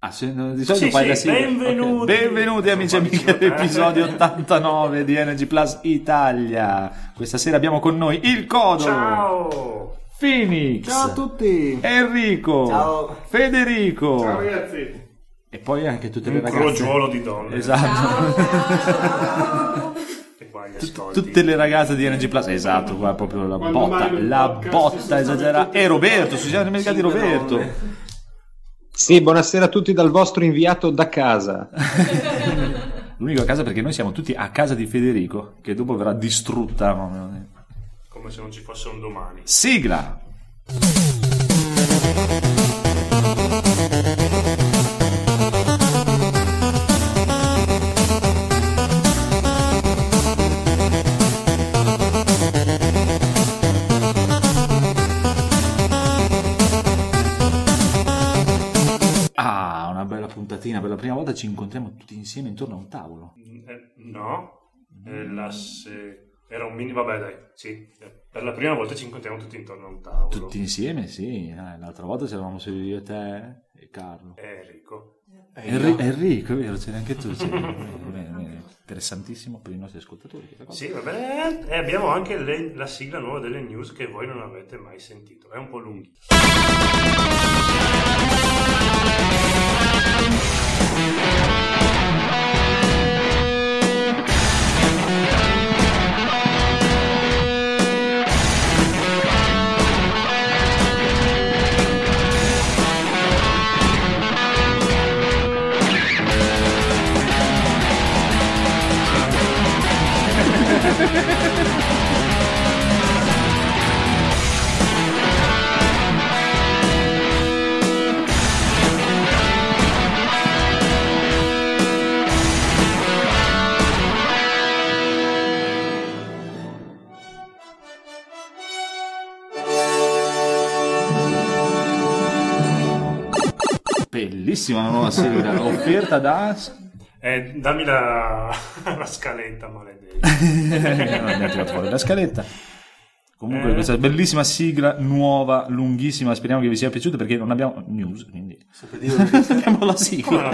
Ah, se, di solito Sì, fai sì, la sigla. benvenuti. Ok. Benvenuti amici e amiche Insomma, all'episodio 89 di Energy Plus Italia. Questa sera abbiamo con noi il Codo, Ciao! Phoenix, Ciao a tutti! Enrico, Ciao. Federico Ciao ragazzi! e poi anche tutte le Un ragazze. crogiolo di donne. Esatto. Ascolti. Tutte le ragazze di Energy Plus, esatto, qua proprio la Quando botta, la botta esagerata. E Roberto, ci siamo dimenticati Roberto. Sì, buonasera a tutti dal vostro inviato da casa. L'unico a casa perché noi siamo tutti a casa di Federico, che dopo verrà distrutta. Come se non ci fosse un domani. Sigla! Puntatina. Per la prima volta ci incontriamo tutti insieme intorno a un tavolo. Eh, no, Eh, la se- era un mini... Vabbè dai, sì. Per la prima volta ci incontriamo tutti intorno a un tavolo. Tutti insieme, sì. Eh, l'altra volta c'eravamo solo io e te e Carlo. Eh, Enrico. Enri- Enrico, è vero, c'eri anche tu. Sì. Bene, bene, bene. Interessantissimo per i nostri ascoltatori. Sì, va bene. E abbiamo anche le- la sigla nuova delle news che voi non avete mai sentito. È un po' lunga. Bellissima la nuova sigla, offerta da... Eh, dammi la, la scaletta, maledetta. Abbiamo tirato fuori la scaletta. Comunque Eh. questa bellissima sigla nuova, lunghissima, speriamo che vi sia piaciuta perché non abbiamo news, quindi abbiamo la sigla.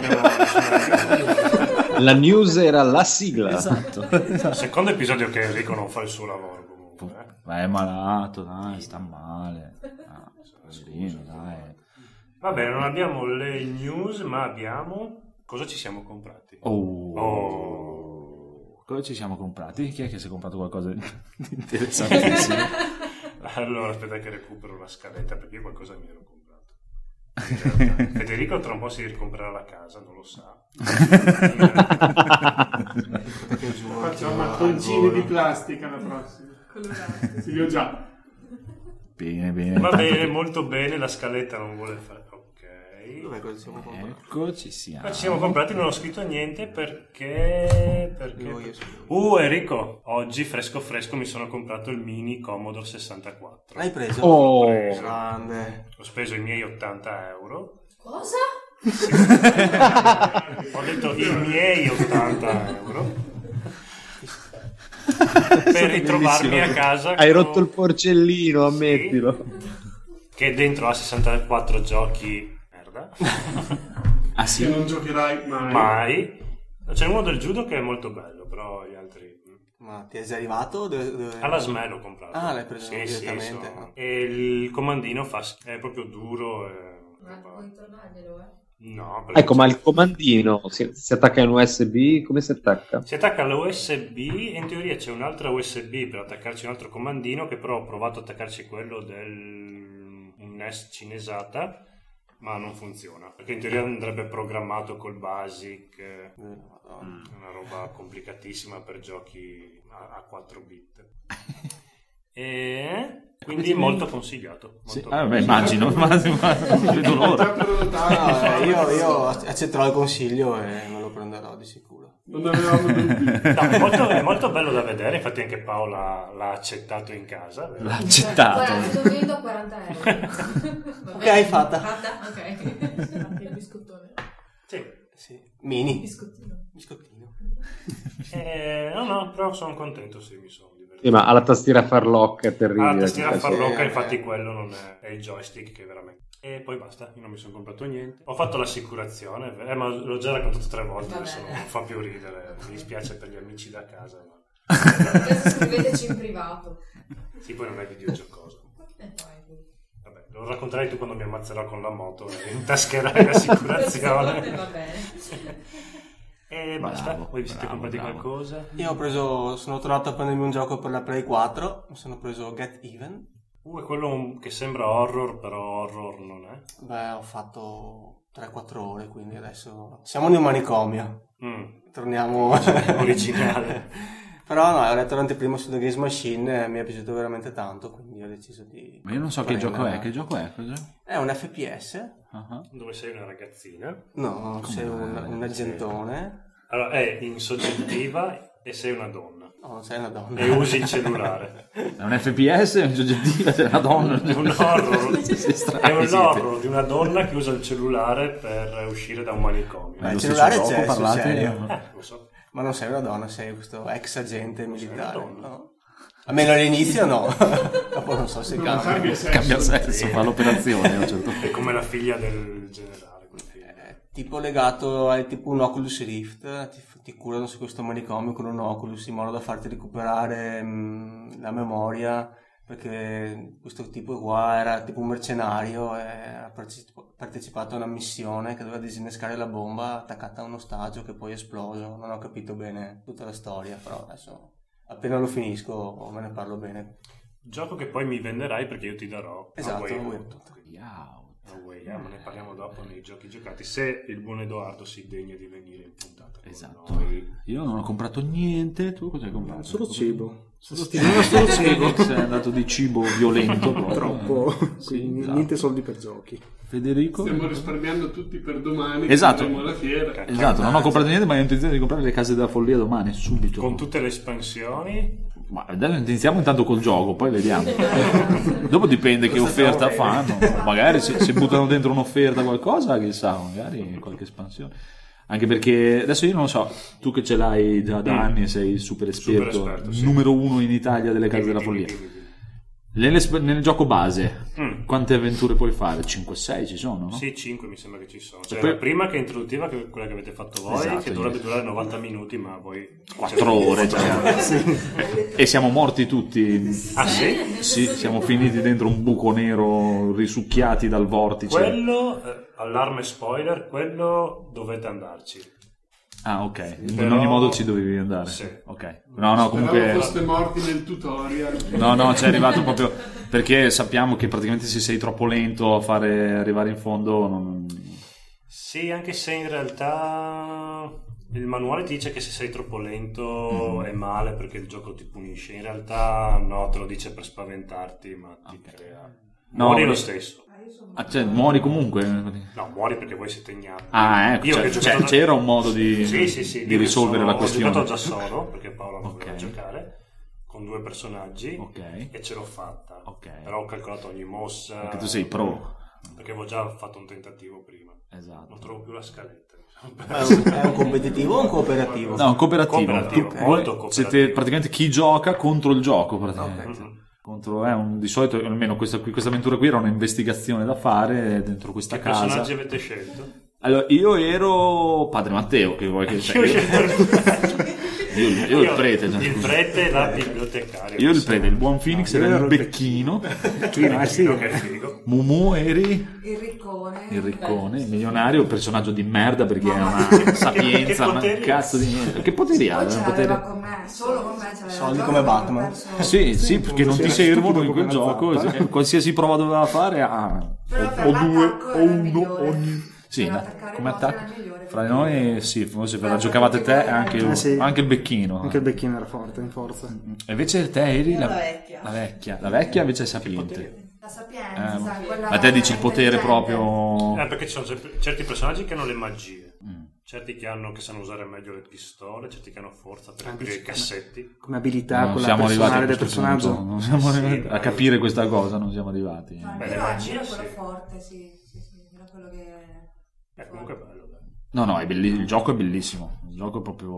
La news era la sigla. Esatto. Secondo episodio che Enrico non fa il suo lavoro comunque. eh. Ma è malato, dai, sta male. Ah, poverino, dai. Va bene, non abbiamo le news, ma abbiamo... Cosa ci siamo comprati? Oh. Oh. Cosa ci siamo comprati? Chi è che si è comprato qualcosa di interessantissimo? Allora, aspetta che recupero la scaletta perché io qualcosa mi ero comprato. Federico tra un po' si ricomprerà la casa, non lo sa. Facciamo mattoncini di plastica la prossima. Sì, io già. bene, bene. Va bene, che- molto bene, la scaletta non vuole fare... Dov'è cosa siamo comprati? Ecco, ci siamo. Ma ci siamo comprati, non ho scritto niente perché... perché... Sì. Uh, Enrico, oggi fresco fresco mi sono comprato il mini Commodore 64. L'hai preso? Oh, Grande. Ho speso i miei 80 euro. Cosa? Ho detto i miei 80 euro. per ritrovarmi a casa. hai con- rotto il porcellino, Sì. ammettilo. Che dentro ha 64 giochi. Merda. Ah Che sì? non giocherai mai. Mai. C'è uno del judo che è molto bello, però gli altri. mm. Ma ti è già arrivato? Dove, dove- Alla SME l'ho comprato. Ah, l'hai preso Sì, sì, direttamente, sono- no? E il comandino fa... è proprio duro. e- Ma puoi tornarglielo, eh? No, perché Ecco, ma il comandino si, si attacca in USB? Come si attacca? Si attacca alla USB e in teoria c'è un'altra USB per attaccarci un altro comandino che però ho provato ad attaccarci quello del un NES cinesata ma non funziona. Perché in teoria andrebbe programmato col BASIC eh, una roba complicatissima per giochi a, a 4 bit e quindi molto consigliato Sì. molto Ah, beh, immagino, immagino, vedo l'ora. eh, io, io accetterò il consiglio e me lo prenderò di sicuro. Non avevamo dubbi. No, è, molto, è molto bello da vedere infatti anche Paola l'ha accettato in casa vero? L'ha accettato. Guarda, sto vendo a 40 euro. Ok, hai fatta. Fatta? Ok. Anche il biscottone. sì Sì. Mini. Biscottino. Biscottino. Eh, no, no, però sono contento, sì, mi sono. Sì, ma alla tastiera farlocca è terribile. Ah, la tastiera farlocca, sì, infatti eh. quello non è, è il joystick che veramente... E poi basta, io non mi sono comprato niente. Ho fatto l'assicurazione, eh, ma l'ho già raccontato tre volte, Vabbè. adesso non fa più ridere. Mi dispiace per gli amici da casa, ma scriveteci in privato. sì, poi non è tu? Vabbè, lo racconterai tu quando mi ammazzerò con la moto e intascherai l'assicurazione. Va bene. E basta, Bravo, voi vi siete comprati qualcosa? Io ho preso, sono tornato a prendermi un gioco per la Play 4, mi sono preso Get Even. Uh, è quello che sembra horror, però horror non è. Beh, ho fatto 3-4 ore, quindi adesso siamo in un manicomio. Mm, Torniamo originale. Però no, ho letto l'anteprima su The Games Machine e mi è piaciuto veramente tanto, quindi ho deciso di... Ma io non so che gioco è, che gioco è? Cos'è? È un FPS? Ah. Dove sei una ragazzina. No, sei un, un agentone. Allora, è in soggettiva e sei una donna. No, sei una donna. E usi il cellulare. È un FPS, è un soggettivo, c'è una donna. È un horror. È un horror di una donna che usa il cellulare per uscire da un manicomio. Ma il cellulare c'è, sul parlate? serio. Eh, lo so. Ma non sei una donna, sei questo ex agente militare. una donna. No. Almeno all'inizio no. Dopo non so se Non cambia. cambia sesso. Cambia sesso, fa l'operazione a un certo È come la figlia del generale. Tipo legato a tipo un Oculus Rift, ti, ti curano su questo manicomio con un Oculus in modo da farti recuperare mh, la memoria, perché questo tipo qua era tipo un mercenario e ha partecip- partecipato a una missione che doveva disinnescare la bomba attaccata a uno stagio che poi è esploso. Non ho capito bene tutta la storia, però adesso appena lo finisco me ne parlo bene. Gioco che poi mi venderai perché io ti darò Esatto, a Way Way Out. Out. Wow. A Way Out, ma ne parliamo dopo nei giochi giocati. Se il buon Edoardo si degna di venire in puntata. con Esatto. noi. Io non ho comprato niente, tu cosa hai comprato? Solo cibo. Solo Settimana solo cibo. Sei andato di cibo violento. proprio. Troppo. Sì, Quindi esatto. niente soldi per giochi. Federico? Stiamo risparmiando tutti per domani. Esatto. alla fiera. Esatto, non ho comprato niente, ma ho intenzione di comprare le case della follia domani, subito. Con tutte le espansioni. Ma iniziamo intanto col gioco, poi vediamo. Dopo dipende che offerta fanno. Magari se, se buttano dentro un'offerta qualcosa, chissà, magari qualche espansione. Anche perché adesso io non lo so, tu che ce l'hai già da anni e sei super esperto, Super esperto, sì. numero uno in Italia delle case della follia. Nell'esp- nel gioco base, Mm. quante avventure puoi fare? 5-6 ci sono, no? Sì, 5 mi sembra che ci sono. C'è poi- la prima che è introduttiva, che è quella che avete fatto voi, Esatto, che dovrebbe durare 90 minuti, ma voi... 4 ore cioè. e siamo morti tutti. Ah sì? Sì, siamo finiti dentro un buco nero, risucchiati dal vortice. Quello, eh, allarme spoiler, quello dovete andarci. Ah, ok. In Però- ogni modo ci dovevi andare. Sì. Ok. No, no, Speravo comunque. foste morti nel tutorial. No, no, ci è arrivato proprio perché sappiamo che praticamente se sei troppo lento a fare arrivare in fondo non... Sì, anche se in realtà il manuale ti dice che se sei troppo lento Mm. è male perché il gioco ti punisce. In realtà no, te lo dice per spaventarti, ma ti crea... No, muori lo mi- stesso. Ah, cioè, muori comunque. No, muori perché voi siete ignati. Ah, ecco, Io cioè, cioè, giocato da- c'era un modo di, Sì, sì, sì, di risolvere sono- la questione. Ho giocato già solo perché Paolo non voleva Ok. giocare con due personaggi Ok. e ce l'ho fatta. Ok. Però ho calcolato ogni mossa. Perché tu sei pro. Perché avevo già fatto un tentativo prima. Esatto. Non trovo più la scaletta. È un, è un competitivo o un cooperativo? No, un cooperativo. Cooperativo, Tu- molto cooperativo. Siete praticamente chi gioca contro il gioco, praticamente. Mhm. Contro, eh, un- di solito, almeno questa, questa avventura qui era un'investigazione da fare dentro questa Che casa. personaggi avete scelto? Allora, io ero Padre Matteo, che vuoi che ho io, io, io il prete. cioè, Il prete e la bibliotecaria. Io il prete, il buon Phoenix io era il becchino, Becchino, eh sì. Che figo. Mumu eri Il riccone. il riccone, il milionario, personaggio di merda perché Mamma una sapienza, Che ma un cazzo di niente. Che poteri ha? L'aveva potere- con me, solo con me ce l'aveva. Soldi come Batman. perso- Sì, sì, perché non ti servono in quel gioco, sì, qualsiasi prova doveva fare ha per o, due o uno ogni... Sì, no, come attacco fra noi sì, forse ve la giocavate te attaccare anche, il Eh, sì. anche il becchino. Anche il becchino era forte, in forza. E invece te eri la, La vecchia. la vecchia, la vecchia invece è sapiente. La sapienza, Eh, quella ma te dici il potere proprio... Eh, perché ci sono cer- certi personaggi che hanno le magie, Mm. certi che, hanno, che sanno usare meglio le pistole, certi che hanno forza per Anche aprire i se- cassetti. Come abilità, Non quella siamo arrivati a personale del personaggio. punto, non siamo Sì, arrivati a capire questa cosa, non siamo arrivati. No, il Beh, magie, era quello sì. forte, sì, sì, sì, era quello che... Eh, comunque è bello, dai. No, no, è belli- il gioco è bellissimo. Il gioco è proprio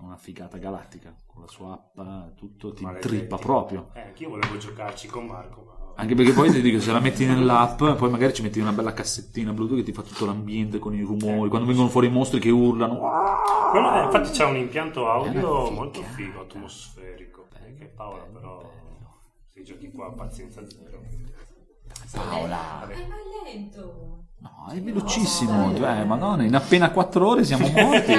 una figata galattica. Con la sua app, tutto ti Maledetti. intrippa proprio. Eh, anch'io volevo giocarci con Marco, ma Anche perché poi ti dico, se la metti nell'app, poi magari ci metti una bella cassettina Bluetooth che ti fa tutto l'ambiente con i rumori, quando vengono fuori i mostri che urlano. Quello, eh, infatti c'è un impianto audio molto figo, atmosferico. Eh, che Paola però, questi giochi qua, pazienza zero. Paola, Eh, ma è lento. No, è velocissimo, cioè, madonna, in appena 4 ore siamo morti.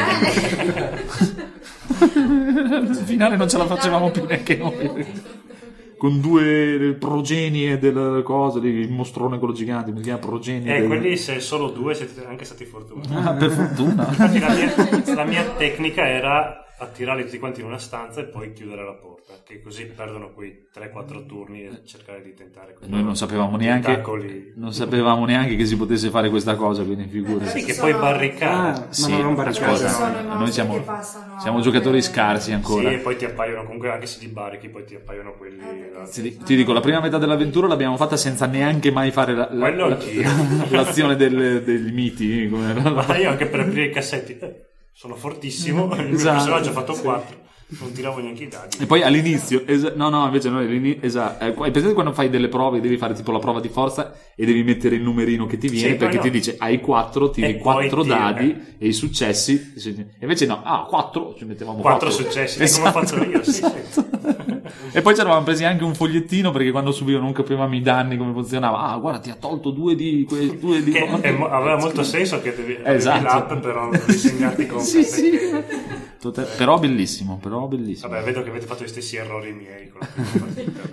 Al finale non ce la facevamo più neanche noi. Con due progenie del cosa, il mostrone quello gigante, mi chiama progenie. Eh, del- quelli se solo due siete anche stati fortunati. Ah, per fortuna. Infatti la mia, la mia tecnica era attirarli tutti quanti in una stanza e poi chiudere la porta, che così perdono quei 3-4 turni e cercare di tentare Noi non sapevamo neanche, non sapevamo neanche che si potesse fare questa cosa, quindi figurati. Sì, che poi barricare. Ah, Sì, ma non i noi siamo, passano siamo a giocatori scarsi ancora. Sì, e poi ti appaiono comunque anche se ti barichi, poi ti appaiono quelli. Eh, perché Ti, ti dico, la prima metà dell'avventura l'abbiamo fatta senza neanche mai fare la- la- la- l'azione del- degli miti. come era la- Ma io anche per aprire i cassetti, eh, sono fortissimo, il mio Esatto, personaggio ha fatto sì. 4, non tiravo neanche i dadi. E poi all'inizio, es- no, no, invece no, esatto. Eh, hai presente quando fai delle prove, devi fare tipo la prova di forza e devi mettere il numerino che ti viene Sì, perché poi ti no. dice hai 4, tiri E poi 4 tiri, dadi eh. e i successi. e Invece no, ah, 4, ci mettevamo 4 quattro. successi, Esatto. come ho fatto io, sì, sì. E poi ci eravamo presi anche un fogliettino perché quando subivano non capivamo i danni come funzionava. Ah, guarda, ti ha tolto due di que- due di Che è aveva molto senso che devi Esatto. l'app per disegnarti con Sì, sì. Però bellissimo, però bellissimo. Vabbè, vedo che avete fatto gli stessi errori miei.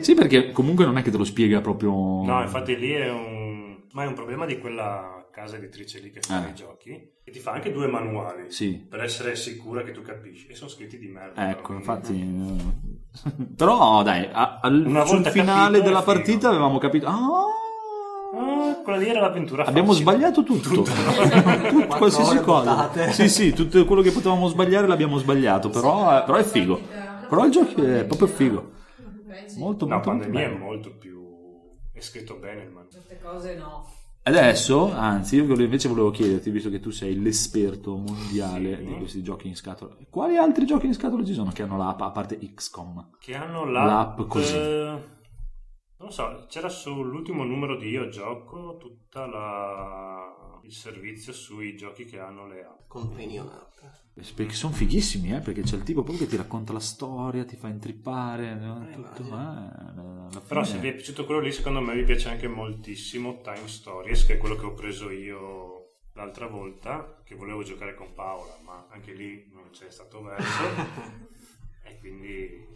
Sì, perché comunque non è che te lo spiega proprio. No, infatti lì è un... Ma è un problema di quella casa editrice lì che fa Eh. i giochi. E ti fa anche due manuali. Sì. Per essere sicura che tu capisci. E sono scritti di merda. Ecco, però, infatti. eh, Però dai, a- al Una sul volta finale della partita avevamo capito. Ah, Ah, quella lì era l'avventura abbiamo facile. sbagliato tutto. Tutto, Quattro qualsiasi cosa. buttate. Sì, sì, tutto quello che potevamo sbagliare l'abbiamo sbagliato. Però, eh, però è figo. Però il gioco è proprio figo. Molto, No, molto, molto pandemia è bello. molto più... è scritto bene il manuale. Certe cose no. Adesso, anzi, io invece volevo chiederti, visto che tu sei l'esperto mondiale Sì. di questi giochi in scatola, quali altri giochi in scatola ci sono che hanno l'app a parte XCOM? Che hanno l'app... L'app così. eh, Non lo so, c'era sull'ultimo numero di Io Gioco tutta la... il servizio sui giochi che hanno le app. Companion app. Perché sono fighissimi, eh? Perché c'è il tipo proprio che ti racconta la storia, ti fa intrippare, no? tutto, eh, alla Però fine- se vi è piaciuto quello lì, secondo me vi piace anche moltissimo Time Stories, che è quello che ho preso io l'altra volta, che volevo giocare con Paola, ma anche lì non c'è stato verso. e quindi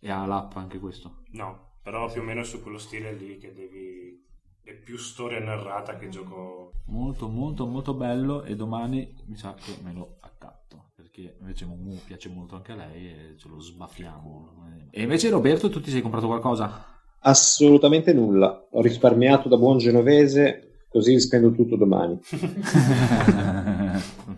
E ha l'app anche questo. no, però più o meno su quello stile lì che devi... è più storia narrata che gioco... Molto, molto, molto bello e domani mi sa che me lo accatto. Perché invece Mumu piace molto anche a lei e ce lo sbaffiamo. E invece Roberto, tu ti sei comprato qualcosa? Assolutamente nulla. Ho risparmiato da buon genovese, così spendo tutto domani.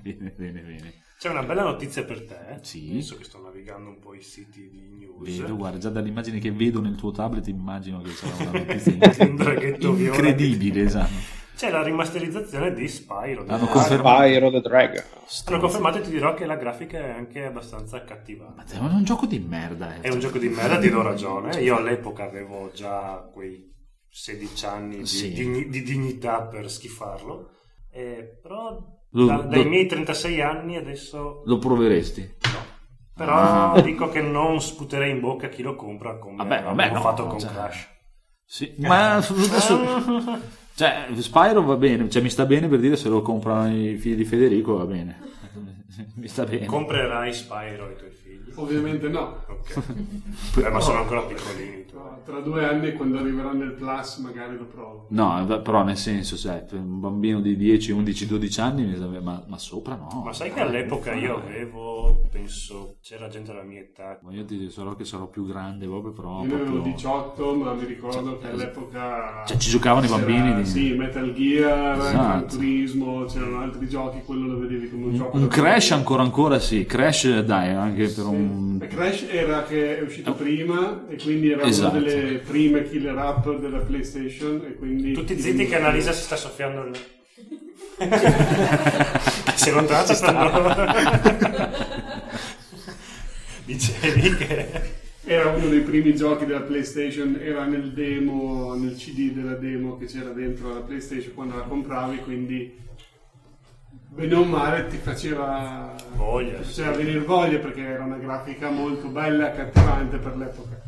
bene, bene, bene. C'è una bella notizia per te? Sì. Adesso che sto navigando un po' i siti di news. Vedo, guarda, già dalle immagini che vedo nel tuo tablet immagino che sarà una notizia Un draghetto viola. incredibile, esatto. C'è la rimasterizzazione di Spyro. L'hanno confermato. Spyro the Dragon. Hanno confermato e ti dirò che la grafica è anche abbastanza Ma accattivante. è un gioco di merda. eh. È un gioco di merda, ti do ragione. Io all'epoca avevo già quei 16 anni di, Sì. digni- di dignità per schifarlo. Eh, però Lo- da- dai lo- miei 36 anni adesso Lo proveresti? no. Però Ah. dico che non sputerei in bocca chi lo compra come Vabbè, vabbè, no, fatto con cioè- Crash. Sì, ma adesso... Cioè, Spyro va bene, cioè mi sta bene per dire se lo comprano i figli di Federico va bene. Mi sta bene. Comprerai Spyro ai tuoi figli? Ovviamente no. Ok. Beh, ma sono ancora piccolini. No, Tra due anni, quando arriverà nel Plus, magari lo provo. No, però nel senso, cioè, per un bambino di 10, 11, 12 anni, mi sa- ma, ma sopra no. Ma sai che all'epoca io avevo, penso, c'era gente della mia età. Ma io ti sarò che sarò più grande proprio, però Io ne avevo proprio... 18, ma mi ricordo che all'epoca. Cioè, ci giocavano i bambini di- Sì, Metal Gear, Esatto. Gran Turismo, c'erano altri giochi, quello lo vedevi come un, gioco. Un da Crash ancora ancora sì, Crash dai, anche per Sì. un... Crash era che è uscito prima e quindi era Esatto. una delle prime killer app della PlayStation e quindi Tutti zitti che Annalisa si sta soffiando il... si è allontanata per... Dicevi che... era uno dei primi giochi della PlayStation era nel demo, nel CD della demo che c'era dentro la PlayStation quando la compravi, quindi bene o male ti faceva Voglia, ti sì. faceva venire voglia perché era una grafica molto bella e accattivante per l'epoca.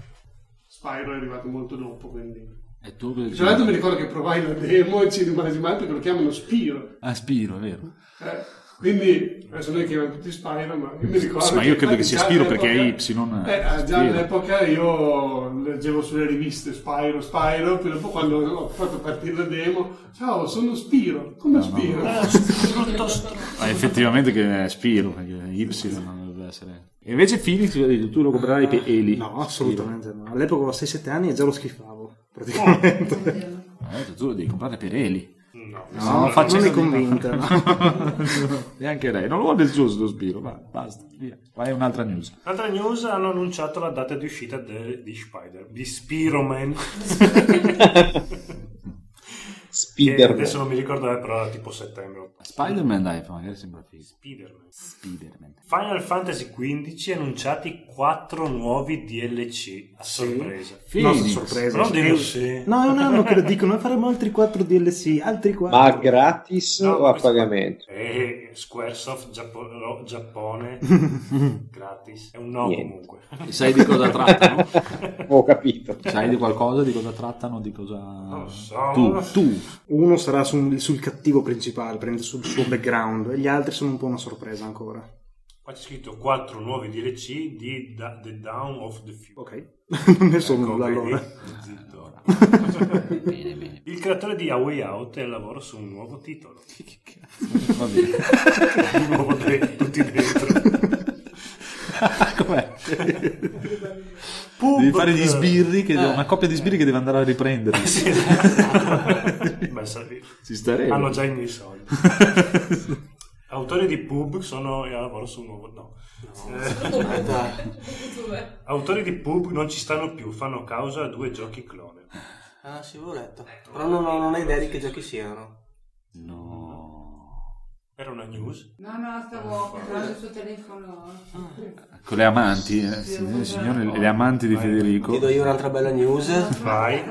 Spyro è arrivato molto dopo, quindi... E tu Tra l'altro mi ricordo che provai la demo e ci rimasi male perché lo chiamano Spiro. Ah, Spiro, è vero. Eh, quindi adesso noi chiamiamo tutti Spyro, ma io mi ricordo. Sì, ma io credo che sia già Spiro perché è Y, non Eh, già Spiro. all'epoca io leggevo sulle riviste Spyro, Spyro, poi dopo quando ho fatto partire la demo, ciao, sono Spiro. Come Spiro? Ah, effettivamente che è Spiro, perché Y non dovrebbe essere. E invece Phoenix, tu lo comprerai per Eli. No, assolutamente no. All'epoca avevo 6-7 anni e già lo schifavo, praticamente. Eh, tu lo devi comprare per Eli. No, No, non faccio non è niente. convinta. no. Neanche lei, non lo vuole il suo sto Spiro, va, basta, via. Vai un'altra news. Altra news hanno annunciato la data di uscita de- di Spider, di Spider-Man. che Spider-Man. adesso non mi ricordo, eh, però era tipo settembre. Spider-Man, dai, magari sembra figo. Spider-Man. Spider-Man. Final Fantasy XV annunciati 4 nuovi DLC a sorpresa. No, Phoenix. sorpresa. Non Eh, sì. No, è un anno che lo dicono, noi faremo altri 4 DLC, altri 4. Ma gratis No, o a pagamento? E Squaresoft Giappo- no, Giappone gratis. È un no Niente. comunque. Sai di cosa trattano? Ho capito. Sai di qualcosa? Di cosa trattano? Di cosa... Non so. Tu, tu. Uno sarà sul, sul cattivo principale, prende sul suo background, e gli altri sono un po' una sorpresa ancora. Qua c'è scritto 4 nuovi DLC di Da- The Down of the Future. Ok, non ne so Ecco, nulla allora. Zitto. Bene, bene. Il creatore di A Way Out è al lavoro su un nuovo titolo. Va bene. Di nuovo de- tutti dentro. Com'è? Pub- Devi fare gli sbirri, che una coppia di sbirri che deve andare a riprendere. Sì. Beh, sarebbe- Si starebbe. Hanno già i miei soldi. Autori di Pub sono al lavoro su un nuovo. No. Eh, autori di Pub non ci stanno più, fanno causa a due giochi clone. Ah, sì, avevo letto. Però non, ho- non ho idea di che giochi siano. No. Era una news? No, no, stavo comprando il suo telefono. Con le amanti, eh, signore, signore, le amanti di Federico. Ti do io un'altra bella news. Vai.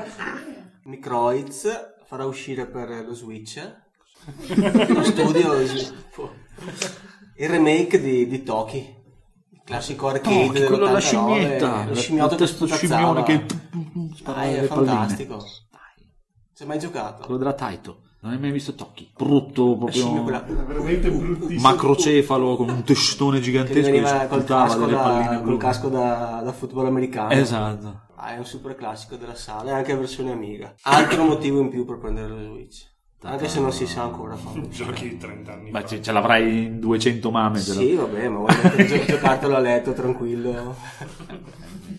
Microids farà uscire per lo Switch lo studio il remake di, di Toki classico arcade Toki, quello dell'89, la scimmietta, lo la- scimmiotto il testo scimmione che Dai, le è fantastico ci hai mai giocato? Quello della Taito. Non hai mai visto Tocchi? Brutto, La proprio quella È veramente bruttissimo. macrocefalo con un testone gigantesco che veniva col casco, da, blu. col casco da, da football americano Esatto. Ah, è un super classico della sala e anche la versione amiga altro motivo in più per prendere lo Switch anche se non si sa ancora quando Giochi di 30 anni Ma ce, ce l'avrai in 200 mamme. ce la- Sì, vabbè, ma vuoi mettere gio- giocartelo a letto tranquillo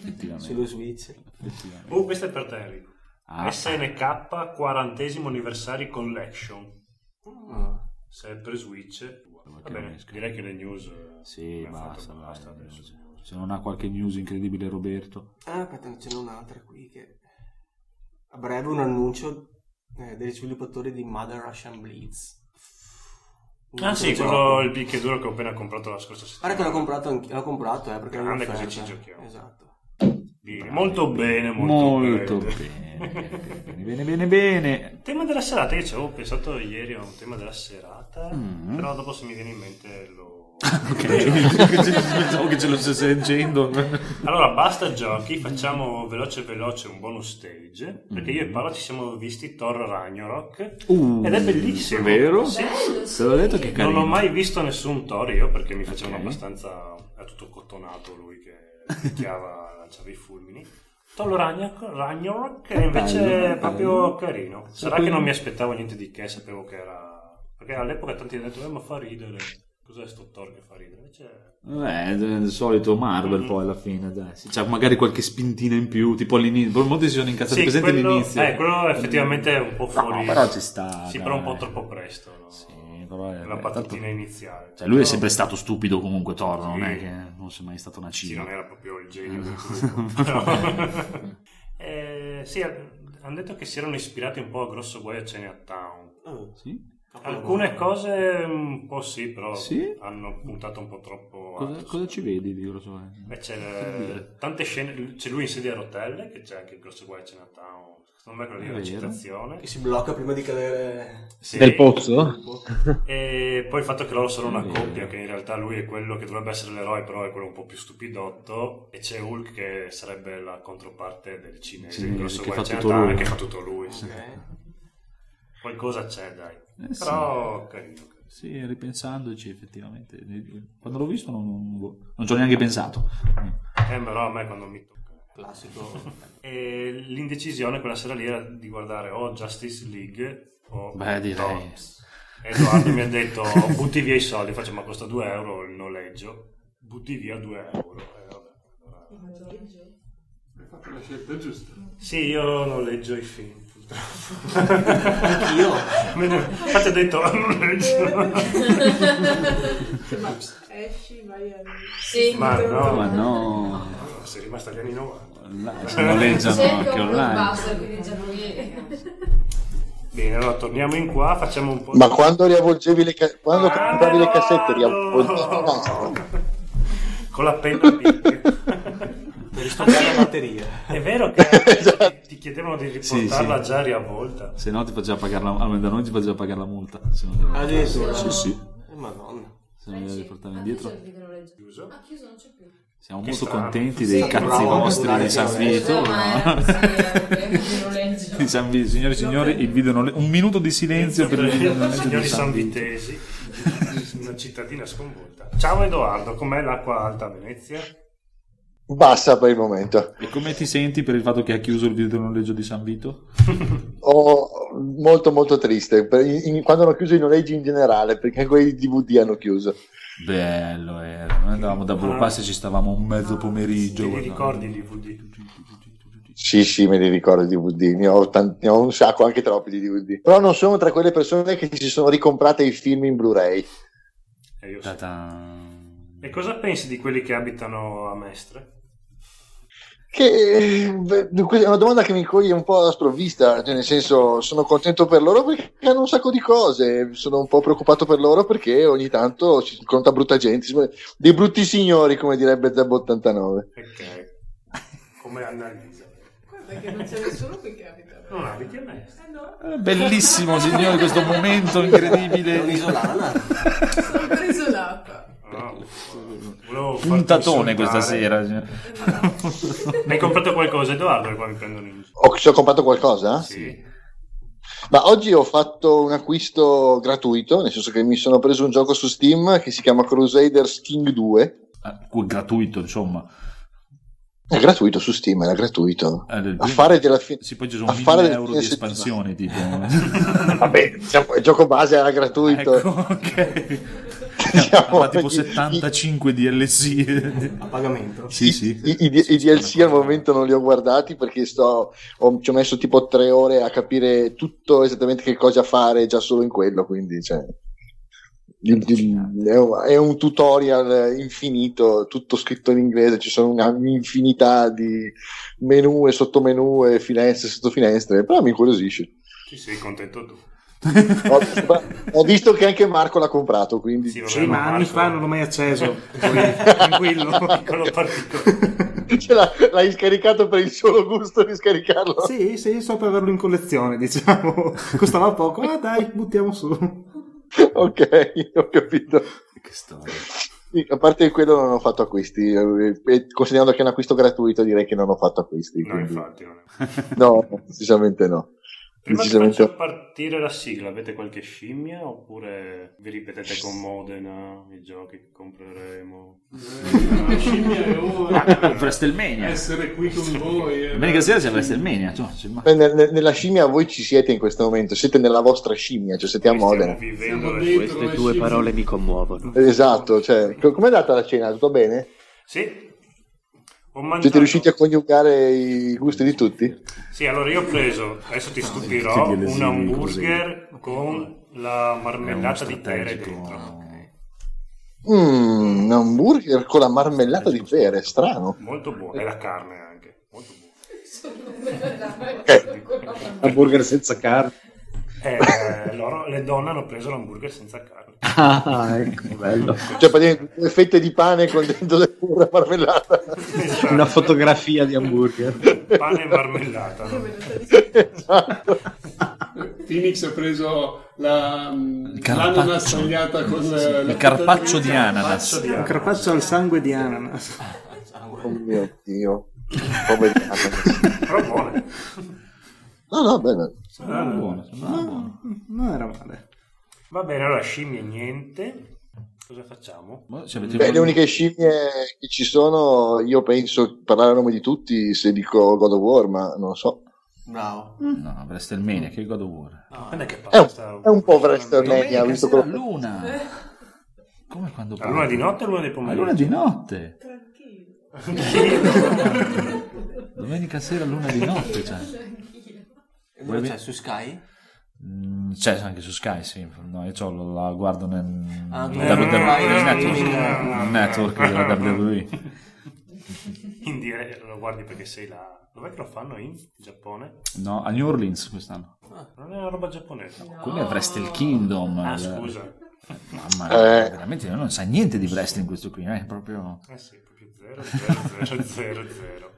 Effettivamente. sullo Switch. effettivamente. Oh, questo è per te Enrico. Ah. SNK 40 anniversary collection. Ah. Sempre Switch. Va bene, direi che le news eh, Sì, abbiamo basta, basta adesso. Se non ha qualche news incredibile Roberto. Ah, aspetta, ce n'è un'altra qui che a breve un annuncio eh, degli sviluppatori di Mother Russian Blitz. Un Ah sì, gioco. quello il picchiaduro che ho appena comprato la scorsa Guarda che l'ho settimana. comprato anch'io, l'ho comprato eh, perché Grande, così ci giochiamo. Esatto. Di- Molto bene, molto, Molto bene. bene, bene, bene, bene, bene. Tema della serata, io ci avevo pensato ieri a un tema della serata, Mm. però dopo se mi viene in mente lo... Ok, pensavo che ce lo stesse leggendo. Allora, basta giochi, facciamo veloce veloce un bonus stage, perché io e Paolo ci siamo visti Thor Ragnarok, Uh, ed è bellissimo. È vero? Sì. Te l'ho detto che carino. Non ho mai visto nessun Thor io, perché mi facevano Ok. abbastanza... è tutto cottonato lui che picchiava, lanciava i fulmini. Thor Ragnarok, è invece Bello, proprio bello. carino. Sarà che non mi aspettavo niente di che, sapevo che era... Perché all'epoca tanti hanno detto, eh ma fa ridere. Cos'è sto Thor che fa ridere? Invece... Eh, il solito Marvel poi alla fine, dai. C'ha magari qualche spintina in più, tipo all'inizio. Molti si sono incazzati Sì, presente quello, all'inizio. eh, quello effettivamente è un po' fuori. No, però ci sta. Sì, dai. però un po' troppo presto. no? Sì, però è, La tanto- iniziale. Cioè, lui è Però- sempre stato stupido comunque, Thor, non Sì. è che non sia mai stato una Sì, cima. non era proprio il genio del gruppo. Però- Eh, sì, hanno detto che si erano ispirati un po' a Grosso Guai a Chinatown. Oh. Sì? Alcune cose un po' sì, però Sì? hanno puntato un po' troppo. Cosa, alto. cosa ci vedi di grosso? Beh, c'è eh, tante scene, c'è lui in sedia a rotelle, che c'è anche il grosso guai Chinatown. Secondo me quello lì è È una citazione. Che si blocca prima di cadere. Sì. Nel pozzo? E poi il fatto che loro sono una coppia, che in realtà lui è quello che dovrebbe essere l'eroe, però è quello un po' più stupidotto, e c'è Hulk che sarebbe la controparte del cinese, Cinese, il grosso che guai fa tutto Chinatown, lui. che fa tutto lui. sì. Qualcosa c'è, dai. Eh, sì. Però carino. Sì, ripensandoci effettivamente. Quando l'ho visto non, non- non ci ho neanche pensato. Eh, però a me quando mi tocca. Classico. E l'indecisione quella sera lì era di guardare o Justice League o Beh, direi. Edoardo mi ha detto butti via i soldi, faccio ma costa 2 euro il noleggio, butti via 2 euro. Eh, vabbè, allora. Hai fatto la scelta giusta. Sì, io noleggio i film. Anch'io. Infatti ho detto. Ma esci, vai a... Sì. Ma no, Ma no, sei rimasta agli anni 90. là, si noleggiano anche online. quindi già. Bene, allora torniamo in qua, facciamo un po' Ma quando riavvolgevi le, ca- quando Ah, compravi le cassette, no! riavvolgevi nastro? Con la penna Per ristoccare la batteria. È vero che Esatto. ti chiedevano di riportarla già riavvolta. Se no ti faceva pagare la, almeno da noi ti faceva pagare la multa. Se non Addirittura. sì, sì. Eh, Madonna. Se non devi portare Ah, indietro. Chiuso? Ah, chiuso, non c'è più. Siamo Che molto strano. contenti dei Sì, cazzi bravo, vostri bravo, di San. Vito. Eh, sì. Di San Vito. Signori e signori, il video non un minuto di silenzio per il video signori sanvitesi, una cittadina sconvolta. Ciao Edoardo, com'è l'acqua alta a Venezia? Bassa per il momento. E come ti senti per il fatto che ha chiuso il video noleggio di San Vito? Oh, molto molto triste per- in- in- quando hanno chiuso i noleggi in generale perché quei DVD hanno chiuso Bello era. Noi andavamo da Burpass e ci stavamo un mezzo pomeriggio. Ti ricordi i DVD? sì sì me li ricordo i DVD ne ho, tanti- ne ho un sacco anche troppi di DVD però non sono tra quelle persone che si sono ricomprate i film in Blu-ray E, io sì. Ta-tan. E cosa pensi di quelli che abitano a Mestre? Che beh, è una domanda che mi coglie un po' alla sprovvista cioè, nel senso sono contento per loro perché hanno un sacco di cose sono un po' preoccupato per loro perché ogni tanto ci conta brutta gente dei brutti signori come direbbe Zeb 89 Ok. Come Annalisa. Guarda che non c'è nessuno qui che abita. Non abiti a Mestre? Eh no, Eh, Bellissimo signori questo momento incredibile. Sono per isolata. Volevo Puntatone questa sera. Mi hai comprato qualcosa Edoardo? Qua mi ho, ci ho comprato qualcosa? Sì. Ma oggi ho fatto un acquisto gratuito, nel senso che mi sono preso un gioco su Steam che si chiama Crusaders King 2. Ah, gratuito insomma. È gratuito su Steam, era gratuito. Eh, del A fare della fine. Sì, poi ci sono a fare 1000 del euro di espansione tipo. Vabbè, diciamo, il gioco base era gratuito. ecco, ok. Diciamo, Ma tipo i- 75 DLC. A pagamento. sì, sì. I, i- i DLC al momento non li ho guardati perché sto, ho- ci ho messo tipo tre ore a capire tutto esattamente che cosa fare già solo in quello. Quindi, cioè, è, un, è un tutorial infinito, tutto scritto in inglese. Ci sono un'infinità di menu e sottomenu e finestre e sottofinestre. Però mi incuriosisce. Sì, sì, contento tu. Ho, ho visto che anche Marco l'ha comprato, quindi Sì, vabbè, Sì, ma anni Marco- fa non l'ho mai acceso. Poi, tranquillo. Piccolo l'ha- l'hai scaricato per il solo gusto di scaricarlo. Sì, sì, sto per averlo in collezione, diciamo. Costava poco, ma dai, buttiamo su. Ok, ho capito. Che storia. A parte quello non ho fatto acquisti, eh, e considerando che è un acquisto gratuito direi che non ho fatto acquisti. No, quindi- infatti. Non è. No, decisamente no. Prima di Decisamente partire la sigla, avete qualche scimmia oppure vi ripetete con Modena i giochi che compreremo? La scimmia è ora. WrestleMania. Essere qui con voi. eh. Domenica sera c'è WrestleMania. cioè, Eh, nella scimmia voi ci siete in questo momento, siete nella vostra scimmia, cioè siete a Modena. Siamo Queste scimmie. parole mi commuovono. Esatto, cioè, co- com'è andata la cena? Tutto bene? Sì. Ho mangiato... Siete riusciti a coniugare i gusti di tutti? Sì, allora io ho preso, adesso ti che stupirò, un hamburger con la marmellata di pere dentro. Mmm, un hamburger con la marmellata di pere, strano. Molto buono. E la carne anche. Molto buono. Hamburger senza carne. Eh, loro, le donne hanno preso l'hamburger senza carne. Ah, ecco, bello. Cioè, praticamente due fette di pane con dentro e marmellata. Una fotografia di hamburger. Pane e marmellata. no? esatto. Phoenix ha preso la, Il carpaccio. l'ananas tagliata con la, Il carpaccio di ananas. Ananas. carpaccio al sangue di ananas. Oh mio Dio. Come Però buone. No, no, bene. Sembrava buono, sembrava buono. Non era male. Va bene, allora scimmie niente. Cosa facciamo? Beh, le uniche scimmie che ci sono, io penso, parlare a nome di tutti, se dico God of War, ma non lo so. Bravo. No, WrestleMania, che God of War. Quando è che È un, è un po' WrestleMania, visto quello luna. Come quando La luna di notte o luna di pomeriggio? luna di notte. Tranquillo. Domenica sera luna di notte, cioè. Dove c'è? Su Sky? Mm, C'è anche su Sky, sì. No, io la guardo nel, Ah, nel network, network della WWE. In diretta lo guardi perché sei là. Dov'è che lo fanno in Giappone? No, a New Orleans quest'anno. Non è una roba giapponese. Quello è Wrestle Kingdom. Ah, il- scusa. Mamma mia, Eh. veramente non sa niente di wrestling questo qui, è proprio... Eh sì, proprio 0, 0, 0, 0, 0.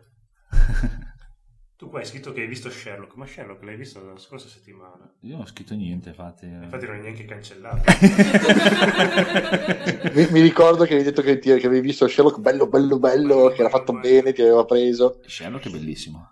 Tu qua hai scritto che hai visto Sherlock, ma Sherlock l'hai visto la scorsa settimana. Io non ho scritto niente, infatti. eh. Infatti non è neanche cancellato. Mi, mi ricordo che avevi detto che, ti- che avevi visto Sherlock bello, bello, bello, che era fatto bene, ti aveva preso. Sherlock è bellissimo.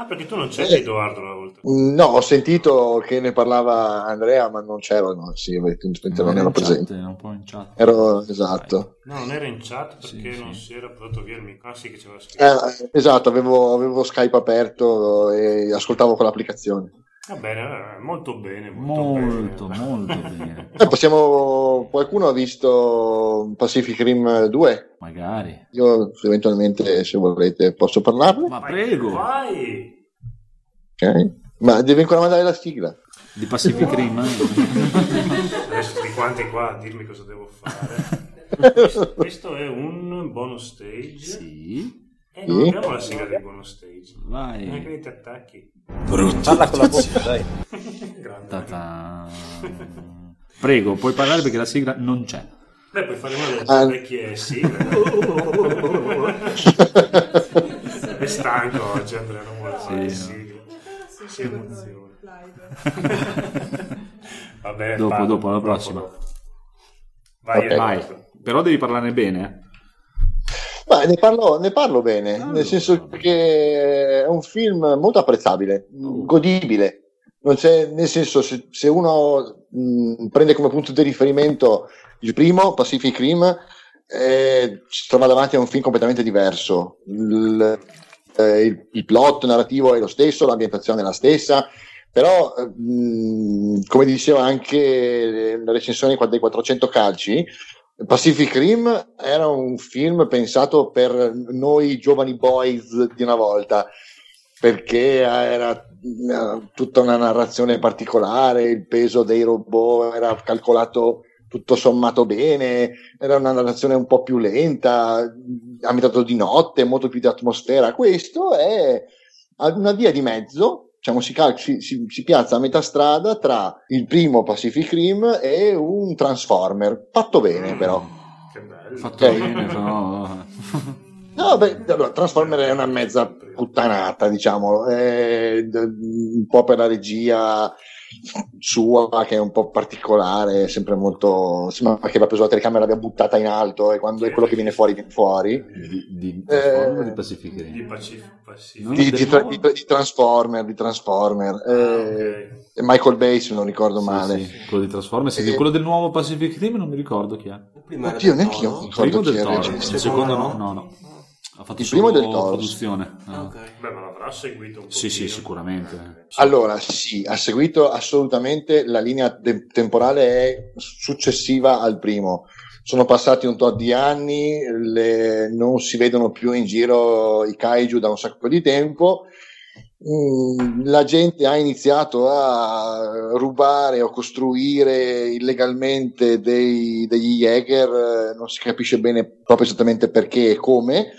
Ah, perché tu non c'eri Edoardo una volta. No, ho sentito che ne parlava Andrea, ma non c'ero, no, sì, non era ero chat, presente. era un po' in chat. Ero esatto. No, non era in chat perché Sì, non sì. si era portato via il micro. Ah sì che c'era scritto. Eh, esatto, avevo, avevo Skype aperto e ascoltavo con l'applicazione. Va bene, molto bene, molto, Molto, bene. molto bene. Eh, possiamo. Qualcuno ha visto Pacific Rim 2? Magari. Io eventualmente, se volete, posso parlarne? Ma prego! Vai! Ok. Ma devi ancora mandare la sigla. Di Pacific Rim. eh? Adesso tutti quanti qua a dirmi cosa devo fare. Questo, questo è un bonus stage. sì. E non Sì. abbiamo la sigla dei bonus stage. Vai. dei ti attacchi. Parla con la bocca, dai. Grande. Prego, puoi parlare perché la sigla non c'è. Beh, puoi fare una delle Ah. tue vecchie sigle. è stanco oggi Andrea, non vuole fare Sì, sigle. Sì, Si emoziona. live. Va bene, Dopo, parlo, dopo, alla prossima. dopo. Vai, Ok. Vai. Però devi parlarne bene. eh. Ma ne parlo, ne parlo bene, Allora. nel senso che è un film molto apprezzabile, godibile. Non c'è, nel senso, se, se uno mh, prende come punto di riferimento il primo, Pacific Rim, eh, si trova davanti a un film completamente diverso. Il, eh, il- il plot narrativo è lo stesso, l'ambientazione è la stessa, però, eh, mh, come diceva anche la recensione dei 400 calci, Pacific Rim era un film pensato per noi giovani boys di una volta, perché era eh, tutta una narrazione particolare, il peso dei robot era calcolato tutto sommato bene, era una narrazione un po' più lenta, ambientato di notte, molto più di atmosfera. Questo è una via di mezzo, diciamo, si, cal- si- si- si piazza a metà strada tra il primo Pacific Rim e un Transformer, fatto bene però. Che bello. Fatto bene, però... No, beh, allora, Transformer è una mezza puttanata, diciamo, è d- un po' per la regia sua che è un po' particolare, sempre molto sembra che aveva preso la telecamera l'abbia buttata in alto e quando è quello che viene fuori viene fuori. Di, di, Eh, di Pacific Rim. Di Pacific. Pacific. Di, di tra- di- di Transformer, di Transformer. Ah, eh, ok. Michael Bay, se non ricordo Sì, male. sì, quello di Transformers. Eh, quello del nuovo Pacific Rim non mi ricordo chi è. Era Oddio, neanche io chi del Toro, il secondo no, no, no. Ha fatto Il primo del Toro. produzione. Ah, Ah. ok. Beh, ma l'avrà seguito un po'. Sì, sì, sicuramente. Allora, sì, ha seguito assolutamente la linea te- temporale è successiva al primo. Sono passati un tot di anni, le- non si vedono più in giro i kaiju da un sacco di tempo. Mm, La gente ha iniziato a rubare o costruire illegalmente dei- degli Jäger, eh, non si capisce bene proprio esattamente perché e come.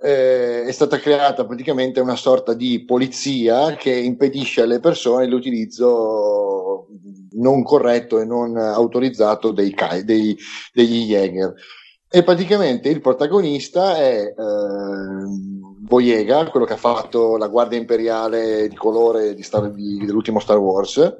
Eh, è stata creata praticamente una sorta di polizia che impedisce alle persone l'utilizzo non corretto e non autorizzato dei, dei- degli Jäger. E praticamente il protagonista è eh, Boyega, quello che ha fatto la guardia imperiale di colore di Star- di- dell'ultimo Star Wars,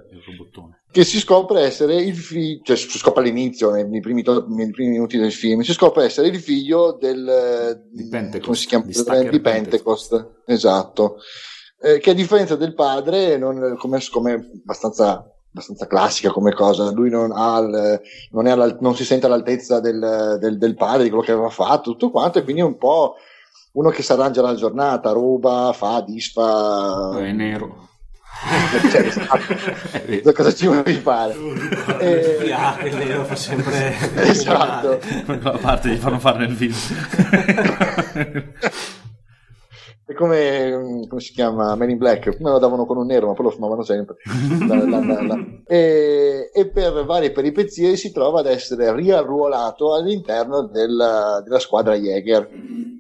che si scopre essere il figlio, cioè si scopre all'inizio, nei, nei primi, nei primi minuti del film, si scopre essere il figlio del Di Pentecost, chiama? di Di Pentecost, esatto. Eh, che a differenza del padre, non, come, come abbastanza, abbastanza classica come cosa, lui non, ha il- non, è alla- non si sente all'altezza del, del- del padre, di quello che aveva fatto, tutto quanto, e quindi è un po' uno che si arrangia la giornata, ruba, fa, disfa, È nero. cioè, esatto. cosa ci vuoi fare? Eh, Ah, che nero fa sempre... esatto. Quella parte gli fanno fare nel film. È come, come si chiama Men in Black, prima lo davano con un nero, ma poi lo fumavano sempre. La- la- la- E, e per varie peripezie si trova ad essere riarruolato all'interno della, della squadra Jäger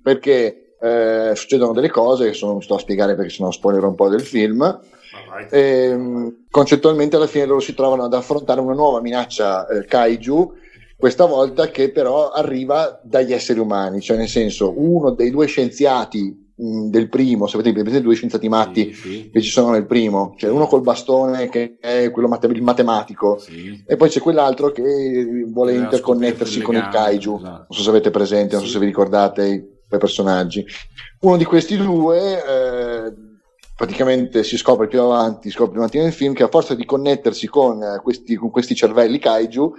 perché eh, succedono delle cose che sono, non sto a spiegare perché sennò spoilerò un po' del film. Vai. Ehm, concettualmente alla fine loro si trovano ad affrontare una nuova minaccia eh, kaiju questa volta che però arriva dagli esseri umani cioè nel senso uno dei due scienziati del primo sapete presente due scienziati matti Sì, sì, che ci sono nel primo. Cioè uno col bastone che è quello mate- il matematico sì. e poi c'è quell'altro che vuole Aveva interconnettersi con il il legame, kaiju. esatto. non so se avete presente non so se vi ricordate i quei personaggi. Uno di questi due eh, praticamente si scopre più avanti, scopre più avanti nel film che a forza di connettersi con, eh, questi, con questi cervelli kaiju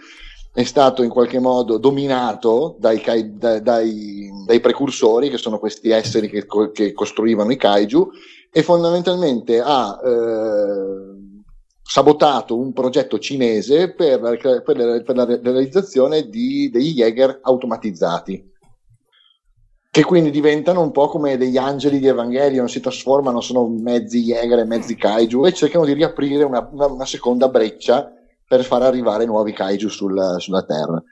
è stato in qualche modo dominato dai, kai- da- dai- dai precursori che sono questi esseri che, che costruivano i kaiju e fondamentalmente ha eh, sabotato un progetto cinese per, la- per la, per la realizzazione di, degli Jäger automatizzati che quindi diventano un po' come degli angeli di Evangelion, si trasformano, sono mezzi Jäger e mezzi Kaiju e cercano di riaprire una, una- una seconda breccia per far arrivare nuovi Kaiju sul- sulla Terra.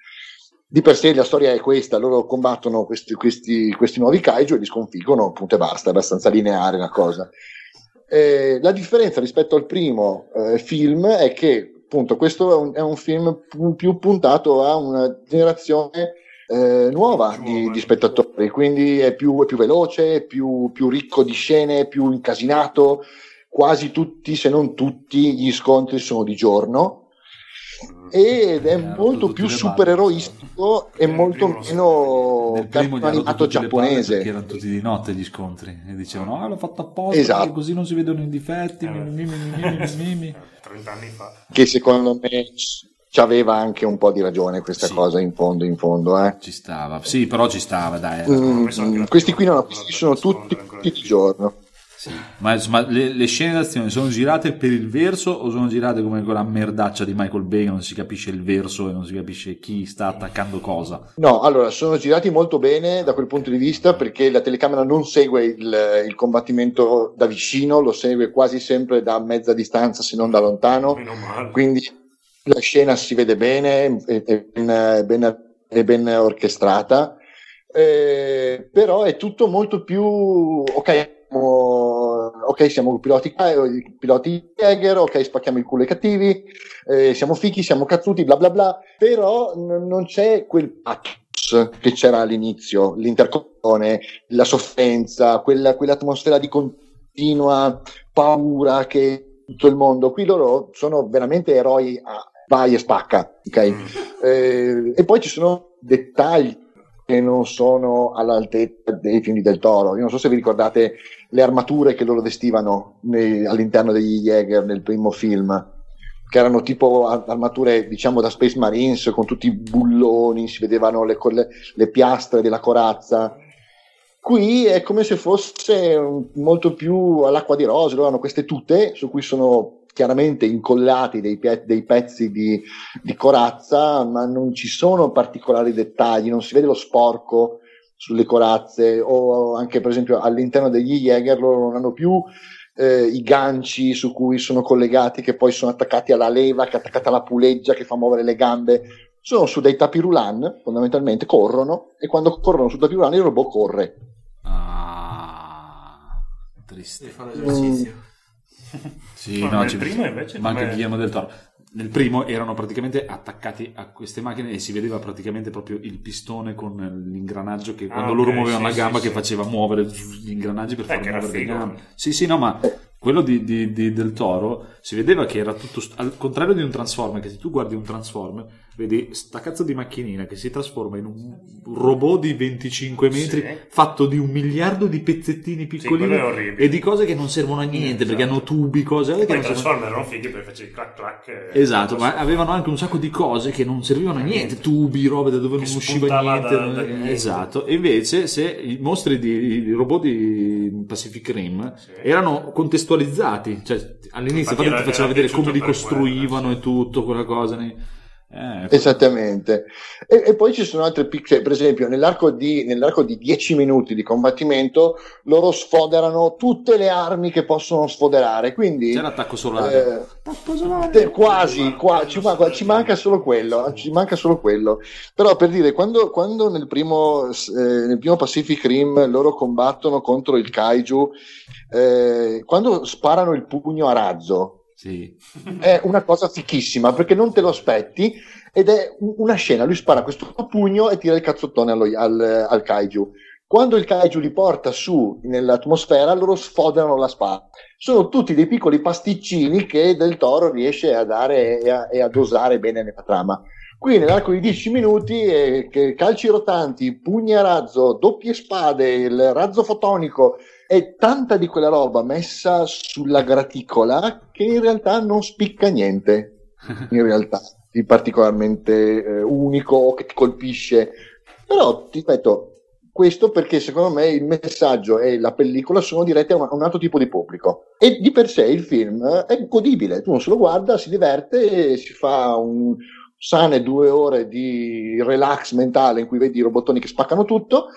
Di per sé la storia è questa, loro combattono questi, questi- questi nuovi Kaiju e li sconfiggono, punto e basta, è abbastanza lineare la cosa. Eh, la differenza rispetto al primo eh, film è che appunto questo è un, è un film pu- più puntato a una generazione eh, nuova di, di spettatori, quindi è più, è più veloce, più, più ricco di scene, più incasinato. Quasi tutti, se non tutti, gli scontri sono di giorno ed è Erano molto più supereroistico e molto primo meno cartone animato giapponese. perché erano tutti di notte gli scontri e dicevano ah l'ho fatto apposta Esatto. così non si vedono i difetti Eh. mi, mi, mi, mi, mi, mi, mi. 30 anni fa. che secondo me ci aveva anche un po' di ragione questa Sì. cosa in fondo in fondo eh. ci stava sì però ci stava dai Mm, questi qui no, la questi sono seconda tutti, tutti più. giorno sì. ma, ma le, le scene d'azione sono girate per il verso o sono girate come quella merdaccia di Michael Bay che non si capisce il verso e non si capisce chi sta attaccando cosa no allora sono girati molto bene da quel punto di vista perché la telecamera non segue il, il combattimento da vicino lo segue quasi sempre da mezza distanza se non da lontano Meno male. quindi la scena si vede bene, è, è ben, è ben- è ben orchestrata, eh, però è tutto molto più ok. Siamo- Ok, siamo piloti, eh, piloti Jäger, ok, spacchiamo il culo ai cattivi, eh, siamo fichi, siamo cazzuti, bla bla bla, però n- non c'è quel pathos che c'era all'inizio, l'interconnessione, la sofferenza, quella, quell'atmosfera di continua paura che tutto il mondo. Qui loro sono veramente eroi a vai e spacca, ok? Mm. Eh, e poi ci sono dettagli che non sono all'altezza dei film del Toro. Io non so se vi ricordate le armature che loro vestivano nei- all'interno degli Jäger nel primo film, che erano tipo ar- armature, diciamo, da Space Marines con tutti i bulloni, si vedevano le, le- le piastre della corazza. Qui è come se fosse molto più all'acqua di rose, loro hanno queste tute su cui sono chiaramente incollati dei, pie- dei pezzi di, di corazza, ma non ci sono particolari dettagli, non si vede lo sporco sulle corazze o anche per esempio all'interno degli Jäger loro non hanno più eh, i ganci su cui sono collegati che poi sono attaccati alla leva che è attaccata alla puleggia che fa muovere le gambe sono su dei tapis roulant fondamentalmente corrono e quando corrono su tapis roulant il robot corre ah triste. fanno esercizio. Sì, Ma no, nel ci- primo invece ma anche com'è? Guillermo del Toro. Nel primo erano praticamente attaccati a queste macchine e si vedeva praticamente proprio il pistone con l'ingranaggio che Ah, quando ok, loro muovevano sì, la gamba sì, che faceva muovere gli ingranaggi per Eh, far muovere le gambe. Sì, sì, no, ma quello di, di- di- del Toro si vedeva che era tutto al contrario di un Transformer, che se tu guardi un Transformer vedi sta cazzo di macchinina che si trasforma in un robot di 25 metri Sì. fatto di un miliardo di pezzettini piccolini orribile. e di cose che non servono a niente perché Esatto. hanno tubi, cose che Poi i servono- fighi perché facevi clac clac. e- Esatto, ma avevano anche un sacco di cose che non servivano a niente, tubi, robe da dove Che non usciva niente. da- da niente. Esatto, e invece se i mostri di i robot di Pacific Rim Sì. erano contestualizzati, cioè all'inizio Infatti infatti ti faceva vedere come li costruivano quello, e tutto, quella cosa. nei- Eh, Esattamente. E, e poi ci sono altre piccole, per esempio, nell'arco di, nell'arco di 10 minuti di combattimento loro sfoderano tutte le armi che possono sfoderare. Quindi c'è l'attacco solare. eh, te- quasi, qua- ci, ma- ci manca solo quello, ci manca solo quello. Però per dire, quando, quando nel, primo, eh, nel primo Pacific Rim loro combattono contro il kaiju, eh, quando sparano il pugno a razzo, Sì. è una cosa fichissima perché non te lo aspetti ed è un- una scena. Lui spara questo pugno e tira il cazzottone allo- al, al kaiju. Quando il kaiju li porta su nell'atmosfera, loro sfoderano la spada. Sono tutti dei piccoli pasticcini che Del Toro riesce a dare e a, e a dosare bene nella trama. Qui nell'arco di 10 minuti, eh, calci rotanti, pugni a razzo, doppie spade, il razzo fotonico e tanta di quella roba messa sulla graticola che in realtà non spicca niente, in realtà, di particolarmente eh, unico o che ti colpisce. Però ti ripeto, questo perché secondo me il messaggio e la pellicola sono diretti a un, altro tipo di pubblico. E di per sé il film è godibile, tu non se lo guarda, si diverte e si fa un sane due ore di relax mentale in cui vedi i robottoni che spaccano tutto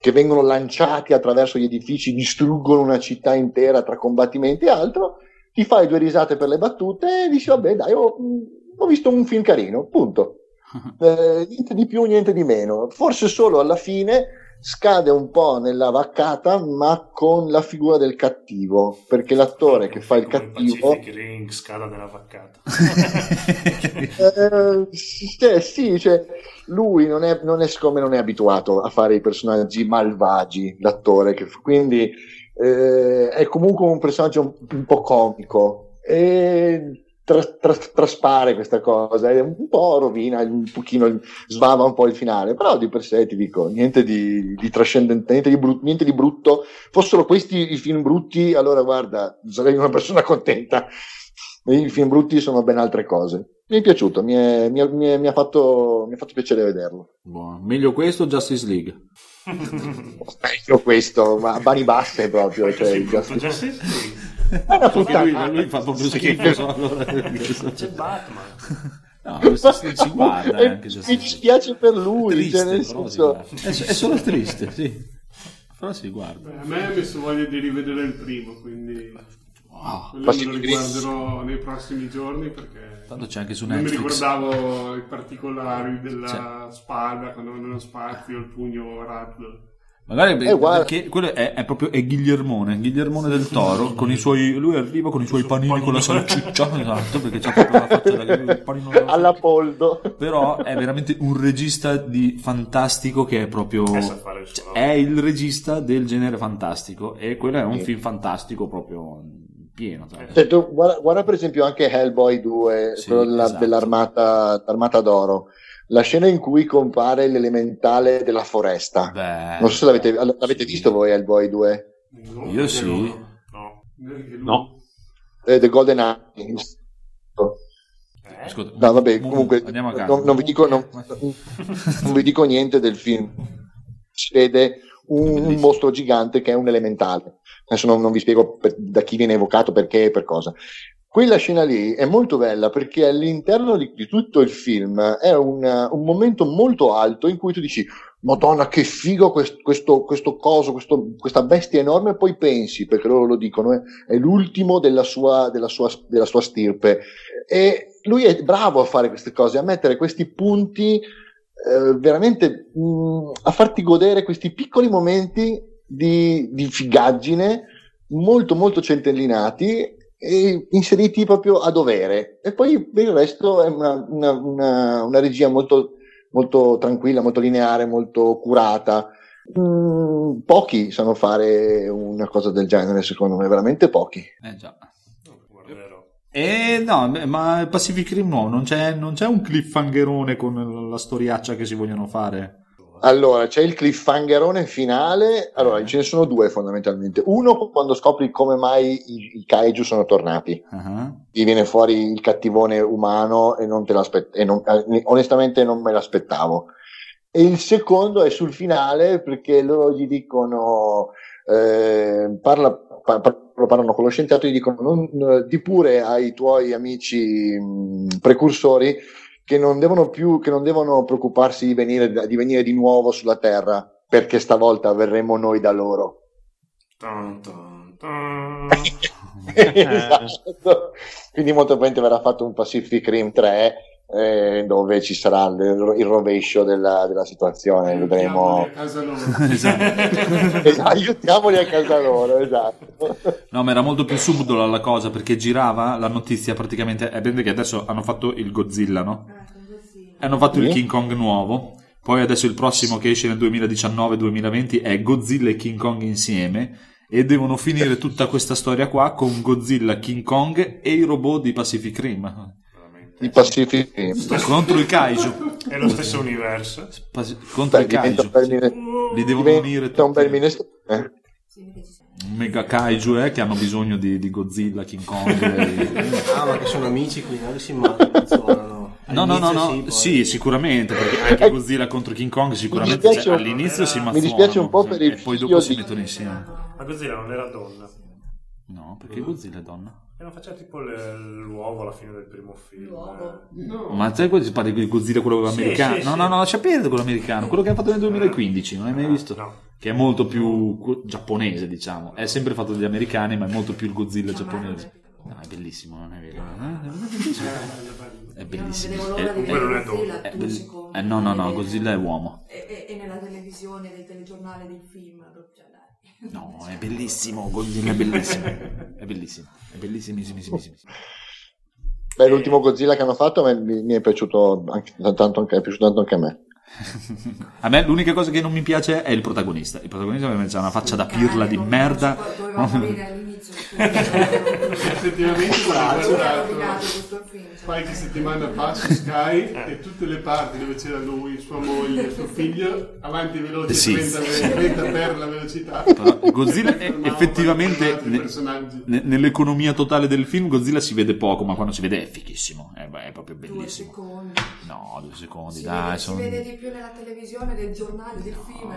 che vengono lanciati attraverso gli edifici, distruggono una città intera tra combattimenti e altro, ti fai due risate per le battute e dici vabbè dai ho, ho visto un film carino, punto. Eh, niente di più, niente di meno. Forse solo alla fine scade un po' nella vaccata, ma con la figura del cattivo, perché l'attore che fa il Come cattivo... Pacific Ring, scala della vaccata. Eh, sì, cioè, sì, cioè, lui non è, non è siccome non è abituato a fare i personaggi malvagi, l'attore, che, quindi eh, è comunque un personaggio un, un po' comico e tra- tra- traspare questa cosa, è un po' rovina, un pochino svava un po' il finale, però di per sé ti dico, niente di, di trascendente, niente di, brut- niente di brutto, fossero questi i film brutti, allora guarda, sarei una persona contenta. I film brutti sono ben altre cose. Mi è piaciuto, mi, è- mi è- mi è- mi ha, fatto, mi ha fatto piacere vederlo. Buono. Meglio questo o Justice League? Io questo, ma a mani basse proprio. Cioè, Justice- già lui, lui fa proprio schifo. so, allora, C'è Batman. no, questo si si guarda eh, E anche mi Justice League. dispiace per lui, Triste, cioè, nel senso, è, è solo triste, sì. Però si guarda. Beh, a me ha messo voglia di rivedere il primo, quindi Wow. Pacific lo riguarderò nei prossimi giorni perché Tanto c'è anche su non mi ricordavo i particolari della Cioè. spada quando nello spazio, il pugno razzo. Magari Eh, guarda. perché quello è, è proprio è Guillermone, Guillermone del Toro, con i suoi, lui arriva con i suoi panini con la salsiccia, esatto, perché c'è proprio la faccia da il panino alla poldo. Però è veramente un regista di fantastico che è proprio... Eh, suo È il regista del genere fantastico e quello è un Sì. film fantastico proprio pieno. Cioè, tu guarda, guarda per esempio anche Hellboy 2, Sì, quello della- esatto. dell'armata, l'armata d'oro. La scena in cui compare l'elementale della foresta. Beh, Non so se l'avete, l'avete visto voi Hellboy 2. No, Io sì. No. No. Eh, The Golden. Eh? Ascolta, No, vabbè, Mu- comunque andiamo a casa. non, non vi dico, non- non vi dico niente del film. Si vede un, un mostro gigante che è un elementale. Adesso non, non vi spiego per- da chi viene evocato, perché e per cosa. Quella scena lì è molto bella perché all'interno di, di tutto il film è un, un momento molto alto in cui tu dici Madonna, che figo quest- questo, questo coso, questo- questa bestia enorme, e poi pensi, perché loro lo dicono, è, è l'ultimo della sua, della, sua, della sua stirpe. E lui è bravo a fare queste cose, a mettere questi punti, eh, veramente mh, a farti godere questi piccoli momenti di, di figaggine molto molto centellinati inseriti proprio a dovere. E poi per il resto è una, una- una- una regia molto, molto tranquilla, molto lineare, molto curata. Mm, pochi sanno fare una cosa del genere, secondo me, veramente pochi. Eh già. Guarderò. E no, ma Pacific Rim nuovo, non c'è, non c'è un cliffhangerone con la storiaccia che si vogliono fare? Allora, c'è il cliffhangerone finale. Allora, ce ne sono due fondamentalmente. Uno, quando scopri come mai i, i kaiju sono tornati. Ah, Ti viene fuori il cattivone umano e non te l'aspett- non- eh, onestamente non me l'aspettavo. E il secondo è sul finale perché loro gli dicono, eh, parla, pa- pa- parlano con lo scienziato e gli dicono, non, di pure ai tuoi amici mh, precursori che non devono più, che non devono preoccuparsi di venire, di venire di nuovo sulla Terra perché stavolta verremo noi da loro. Tan, tan, tan. esatto. Quindi molto probabilmente verrà fatto un Pacific Rim 3 eh, dove ci sarà il, il rovescio della, della situazione, vedremo. Aiutiamoli a casa loro. esatto. Esatto, aiutiamoli a casa loro, esatto. No, ma era molto più subdola la cosa perché girava la notizia praticamente. È bene che adesso hanno fatto il Godzilla, no? Hanno fatto il Sì. King Kong nuovo. Poi adesso il prossimo che esce nel 2019-2020 è Godzilla e King Kong insieme. E devono finire tutta questa storia qua con Godzilla, King Kong e i robot di Pacific Rim. Il Pacific Rim. Contro i kaiju. È lo stesso universo. Pas- contro Beh, i kaiju. mine- Li devono unire diventa un bel tutti. minestrone. eh. Un mega kaiju eh, che hanno bisogno di, di Godzilla, King Kong. e- Ah, ma che sono amici, quindi non si immagino. No, no, no, no. sì, poi- Sì, sicuramente, perché anche Godzilla contro King Kong sicuramente Mi cioè, all'inizio si mi mazzuonano dispiace un po' per il e poi dopo figlio si di- mettono insieme. Ma Godzilla non era donna. No, perché Godzilla è donna. E non faceva tipo le- l'uovo alla fine del primo film. L'uovo. No. Ma sai quello si parla di Godzilla quello Sì, americano? sì, no, sì. no, no, lascia perdere quello americano, quello che hanno fatto nel 2015, non hai mai visto? No. Che è molto più giapponese, diciamo. È sempre fatto dagli americani, ma è molto più il Godzilla giapponese. No, è bellissimo, non è vero? Eh, È bellissimo. Di È- quello non è Godzilla è secondi. eh, no, no, no, Godzilla è uomo. E, nella televisione, nei telegiornali, dei film. Cioè. No, è bellissimo, Godzilla è bellissimo. È bellissimo, è bellissimissimo. Beh, l'ultimo Godzilla che hanno fatto mi, mi è piaciuto anche, tanto anche, è piaciuto tanto anche a me. A me l'unica cosa che non mi piace è il protagonista. Il protagonista veramente ha una faccia da pirla di merda. Effettivamente Braccio. guardato questo film. qualche settimana fa su Sky e tutte le parti dove c'era lui, sua moglie, suo figlio, avanti veloci, Sì. 30, 30 per la velocità. Però Godzilla è Fermavano effettivamente ne- nell'economia totale del film Godzilla si vede poco, ma quando si vede è fighissimo. È, è proprio Due bellissimo. secondi. No, due secondi, Si, dai. vede, sono- si vede di più nella televisione del giornale, del film.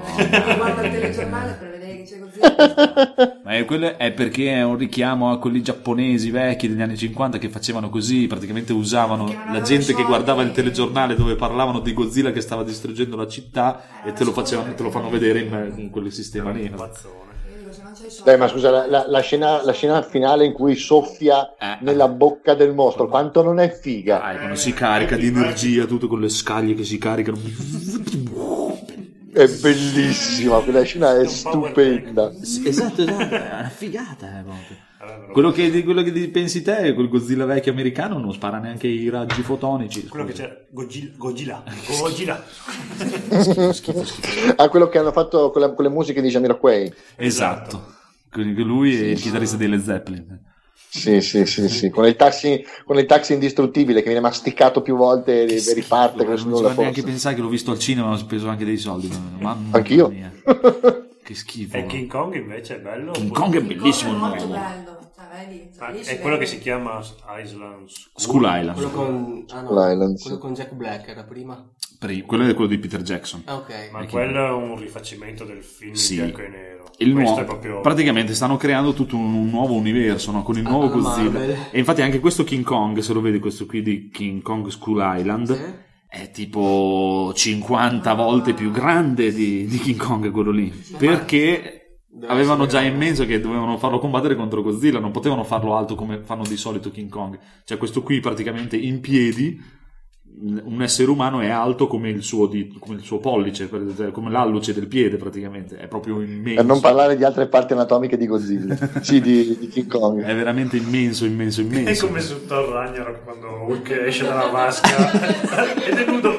Guarda il telegiornale per vedere che c'è Godzilla. Ma è, quello è perché è un richiamo a quelli giapponesi vecchi degli anni 50 che facevano così, praticamente usavano la gente che guardava il telegiornale dove parlavano di Godzilla che stava distruggendo la città e te lo, facevano, te lo fanno vedere in, in quel sistema lì. Dai, ma scusa, la, la- la scena, la scena finale in cui soffia Eh. nella bocca del mostro, quanto non è figa? Dai, quando si carica di energia, tutto con le scaglie che si caricano. È bellissima, quella scena è power stupenda. Esatto, esatto, è una figata. eh, proprio. Quello che, quello che pensi te, quel Godzilla vecchio americano, non spara neanche i raggi fotonici. Quello che scusa. c'è Godzilla. Godzilla. Godzilla. Ah, quello che hanno fatto con, la- con le musiche di Jamiroquai. Esatto. Quindi Lui è il chitarrista dei Led Zeppelin. Sì, sì, sì, sì, con il taxi, con il taxi indistruttibile che viene masticato più volte e Che riparte non ci va neanche pensare che l'ho visto al cinema e ho speso anche dei soldi. Mamma Anch'io. mia. Che schifo. E King Kong invece è bello. King Kong è bellissimo coso è molto bello. Cioè, vedi, Ah, è quello che si chiama Island School Island. Quello con, ah, no, sì. quello con Jack Black era prima. Pri- Quello è quello di Peter Jackson. Ah, ok. Ma quello è un rifacimento del film Sì. bianco e nero. Il nuovo, è proprio... praticamente stanno creando tutto un, un nuovo universo no? con il nuovo alla Godzilla. Marvel. E infatti anche questo King Kong, se lo vedi, questo qui di King Kong School Island, Sì. è tipo 50 volte più grande di, di King Kong quello lì. Perché Deve avevano già in mente che dovevano farlo combattere contro Godzilla, non potevano farlo alto come fanno di solito King Kong. Cioè questo qui praticamente in piedi un essere umano è alto come il suo, dito- come il suo pollice, come l'alluce del piede praticamente, è proprio immenso. Per non parlare di altre parti anatomiche di Godzilla. sì, di, di King Kong. È veramente immenso, immenso, È immenso. come su Thor Ragnarok quando Hulk esce dalla vasca ed è nudo,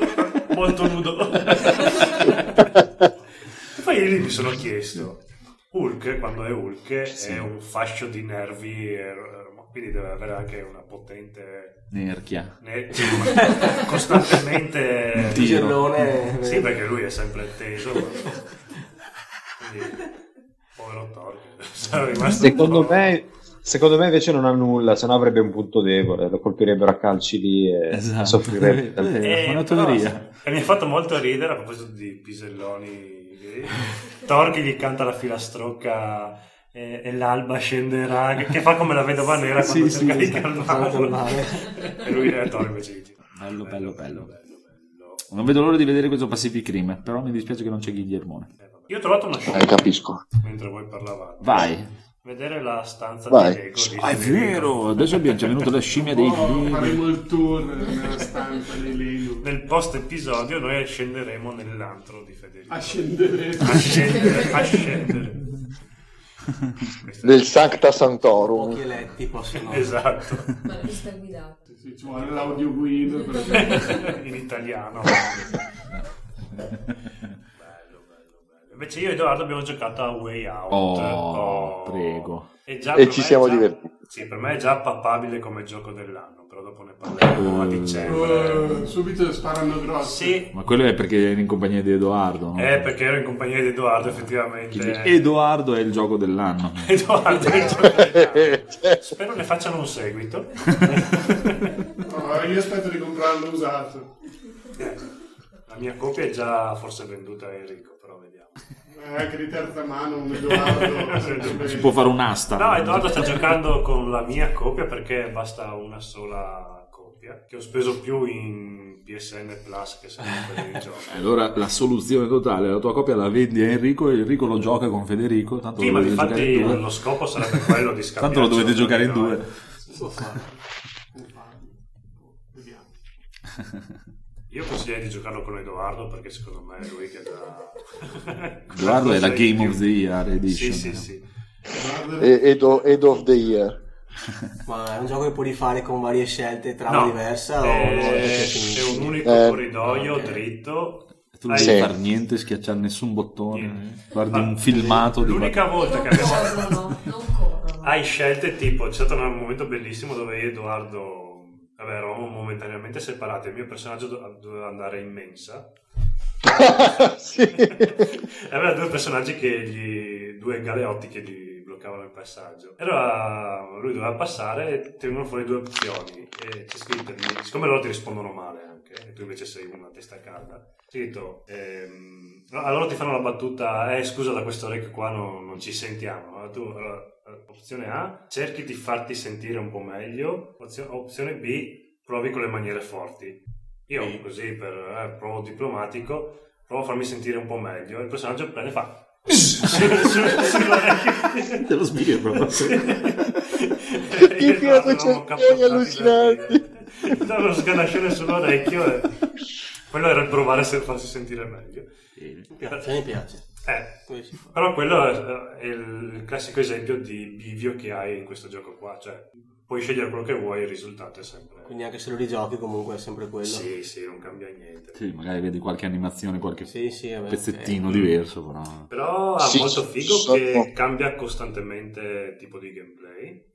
molto nudo. E poi lì mi sono chiesto, Hulk quando è Hulk è un fascio di nervi, eh, quindi deve avere anche una potente... Nerchia. ne- costantemente... Tiro. Gellone, Sì, perché lui è sempre teso. Quindi, povero Thor. Secondo me, secondo me invece non ha nulla, se no avrebbe un punto debole, lo colpirebbero a calci lì e Esatto. soffrirebbe. Eh, Eh, una teoria. e mi ha fatto molto ridere a proposito di piselloni. Thor che gli canta la filastrocca e, e l'alba scenderà, che, che fa come la vedova nera quando Sì, cerca sì, di calmarlo. e lui è Thor invece dice Bello, bello, bello. Non vedo l'ora di vedere questo Pacific Rim, però mi dispiace che non c'è Guillermone. Io ho trovato una Eh, scena capisco. mentre voi parlavate. Vai. Vedere la stanza Vai. di Lego. di Ah, è vero, adesso abbiamo già venuto la scimmia dei Oh, faremo il tour nella stanza di Lego. Nel post episodio noi scenderemo nell'antro di Federico. A scendere. A scendere, a scendere. Del Sancta Santorum. Pochi eletti possono... Esatto, Ma non sta guidato. Sì, sì, ci vuole l'audio guida. per- in italiano. Bello, bello, bello. Invece io e Edoardo abbiamo giocato a Way Out. Oh, prego. E, già E ci siamo già- divertiti. Sì, per me è già papabile come gioco dell'anno, però dopo ne parleremo a dicembre. Eh, subito sparano grossi. Sì, Ma quello è perché eri in compagnia di Edoardo. no? è perché ero in compagnia di Edoardo effettivamente. Edoardo è il gioco dell'anno. Edoardo è il gioco dell'anno. Spero ne facciano un seguito. Oh, io aspetto di comprarlo usato. La mia copia è già forse venduta a Enrico. Eh, anche di terza mano, un Edoardo. Si può fare un'asta. No, Edoardo sta giocando con la mia copia perché basta una sola copia, che ho speso più in PSN Plus che sempre per il gioco. Allora la soluzione totale, la tua copia la vendi a Enrico e Enrico lo gioca con Federico. Tanto Sì, lo ma dovete giocare in infatti due. lo scopo sarebbe quello di scambiare. Tanto lo dovete giocare in due. Vediamo. Io consiglierei di giocarlo con Edoardo perché secondo me è lui che dà... Edoardo è la Game of the Year Edition. Sì, sì, sì. Guarda, E- Ed, o- Ed of the Year. Ma è un gioco che puoi fare con varie scelte, trama No, diversa o è, no, perché è un unico Eh, corridoio ok. dritto. Tu non Hai- devi Sì. fare niente, schiacciare nessun bottone. Niente. Guardi Ma un filmato di L'unica volta che abbiamo... Corrono, non corrono. Hai scelte tipo, c'è stato un momento bellissimo dove Edoardo, vabbè, eravamo momentaneamente separati, il mio personaggio do- doveva andare in mensa. sì. E aveva due personaggi che gli, due galeotti che gli bloccavano il passaggio. Allora lui doveva passare e ti vengono fuori due opzioni. E c'è scritto, lì- siccome loro ti rispondono male anche, e tu invece sei una testa calda, scritto, ehm, allora ti fanno la battuta, eh scusa da questo orecchio qua non, non ci sentiamo. Allora tu, allora, eh, opzione A, cerchi di farti sentire un po' meglio, Opzio- opzione B, provi con le maniere forti. Io così per eh, provo diplomatico, provo a farmi sentire un po' meglio. Il personaggio prende e fa. Te lo sbirro. Che fino a 200 anni allucinanti. Dava uno sganascione sull'orecchio e quello era il provare a se- farsi sentire meglio. Mi piace, mi piace. Eh, però quello è, il classico esempio di bivio che hai in questo gioco qua. Cioè, puoi scegliere quello che vuoi, il risultato è sempre... Quindi anche se lo rigiochi comunque è sempre quello. Sì, sì, non cambia niente. Sì, magari vedi qualche animazione, qualche sì, sì, vabbè, pezzettino ok. diverso, però... Però ha Sì, molto figo che cambia costantemente tipo di gameplay.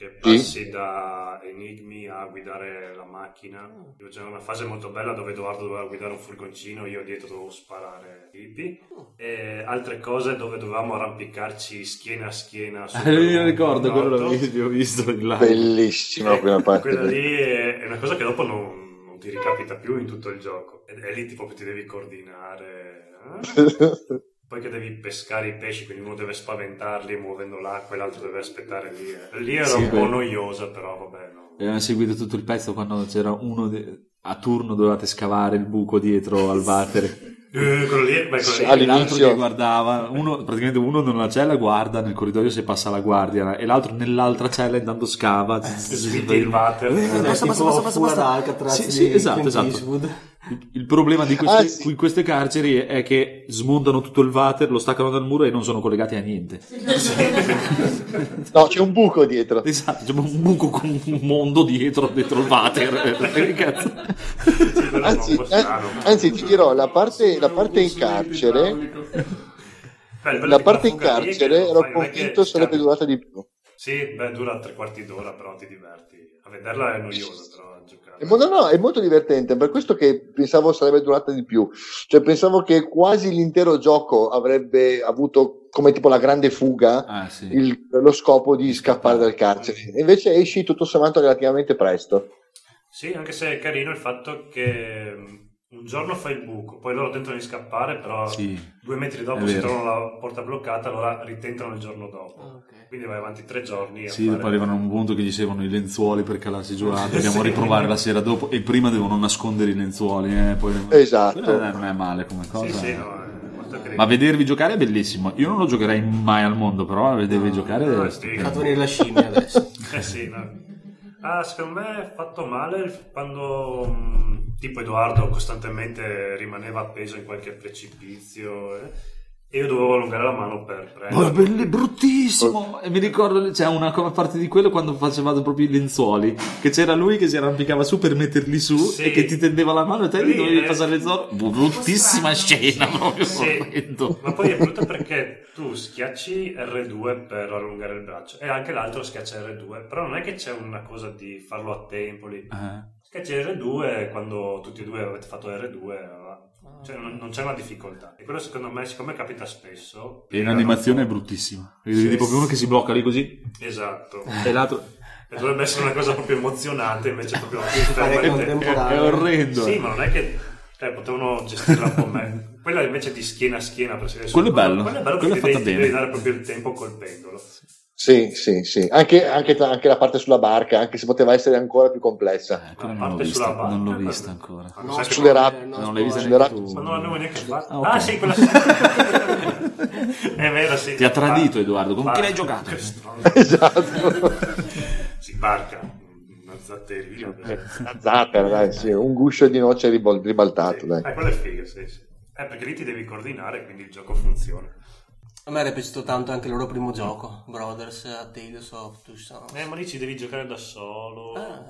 Perché passi da enigmi a guidare la macchina. C'era una fase molto bella dove Edoardo doveva guidare un furgoncino, io dietro dovevo sparare tipi. E altre cose dove dovevamo arrampicarci schiena a schiena. io ricordo, quello visto, ho visto in live. Bellissima la prima parte. Quella lì è, è una cosa che dopo non, non ti ricapita più in tutto il gioco. E, e lì tipo ti devi coordinare. eh? Poi che devi pescare i pesci, quindi uno deve spaventarli muovendo l'acqua e l'altro deve aspettare lì. eh. Lì era Sì, un po' beh. noiosa, però vabbè, no. Abbiamo seguito tutto il pezzo quando c'era uno de- a turno dovevate scavare il buco dietro al vatere. Eh, quello lì, beh, quello lì- all'inizio- l'altro che guardava, uno, praticamente uno nella cella guarda nel corridoio se passa la guardia e l'altro nell'altra cella intanto scava. sviti il water. È basta, basta, basta, basta, Sì, esatto, esatto. Il- problema di queste, Ah, sì. queste carceri è che smontano tutto il water, lo staccano dal muro e non sono collegati a niente. No, c'è un buco dietro. Esatto, c'è un buco con un mondo dietro, dentro il water. Anzi, anzi, ti dirò, la parte, la parte in carcere, Beh, la parte in carcere ero convinto sarebbe durata di più. Sì, beh, dura tre quarti d'ora, però ti diverti. A vederla è noioso, però a giocare. È molto, no, è molto divertente, per questo che pensavo sarebbe durata di più. Cioè, pensavo che quasi l'intero gioco avrebbe avuto come tipo la grande fuga Ah, sì. il- lo scopo di scappare dal carcere. E invece esci tutto sommato relativamente presto. Sì, anche se è carino il fatto che un giorno fai il buco, poi loro tentano di scappare, però Sì. due metri dopo si trovano la porta bloccata, allora ritentano il giorno dopo. Ah, ok. Quindi vai avanti tre giorni. a Sì, fare- dopo arrivano a un punto che gli servono i lenzuoli per calarsi giù, dobbiamo riprovare la sera dopo e prima devono nascondere i lenzuoli. Eh, poi... Esatto. Quella non è male come cosa. Sì, sì, eh. no. Ma vedervi giocare è bellissimo. Io non lo giocherei mai al mondo, però a vedervi giocare no, è sì. venire la scimmia adesso. Eh sì, no. Ah, secondo me è fatto male quando mh, tipo Edoardo costantemente rimaneva appeso in qualche precipizio eh, e io dovevo allungare la mano per prendere. bello- è bruttissimo! E mi ricordo, c'è una co- parte di quello quando facevate proprio i lenzuoli, che c'era lui che si arrampicava su per metterli su Sì. e che ti tendeva la mano e te gli dovevi eh. passare le zone. Bruttissima scena, proprio Sì, ma poi è brutta perché tu schiacci R2 per allungare il braccio e anche l'altro schiaccia R2, però non è che c'è una cosa di farlo a tempo lì. Eh. Schiacci R2 e quando tutti e due avete fatto R2 va. Cioè, non, non c'è una difficoltà. E quello secondo me, siccome capita spesso... E in animazione è bruttissima. Vedi vedi proprio uno che si blocca lì così Esatto. e l'altro... E dovrebbe essere una cosa proprio emozionante, invece è proprio più. È, è orrendo. Sì, eh. ma non è che cioè, potevano gestirla un po' meglio. Quella invece di schiena a schiena per Quello è bello. Quello è bello Quello è perché fatta devi, bene. devi dare proprio il tempo col pendolo. Sì, sì, sì. Anche, anche, anche la parte sulla barca, anche se poteva essere ancora più complessa. Eh, quella A non l'ho parte sulla vista, non l'ho barca, vista quello- ancora. No, Sulle no, non l'hai vista tu. Ma non l'avevo neanche fatto. Ah, ok. Ah, sì, quella È vero, sì. Ti ha tradito, Edoardo. Con chi barca. l'hai giocato? Esatto. Si barca. Una zatterina. Una zattera, dai, sì. Un guscio di noce ribol- ribaltato, dai. Eh, quello è figo, sì, sì. Eh, perché lì ti devi coordinare, quindi il gioco funziona. A me era piaciuto tanto anche il loro primo gioco, Brothers a Tales of Two Sons. Eh, ma lì ci devi giocare da solo. Ah,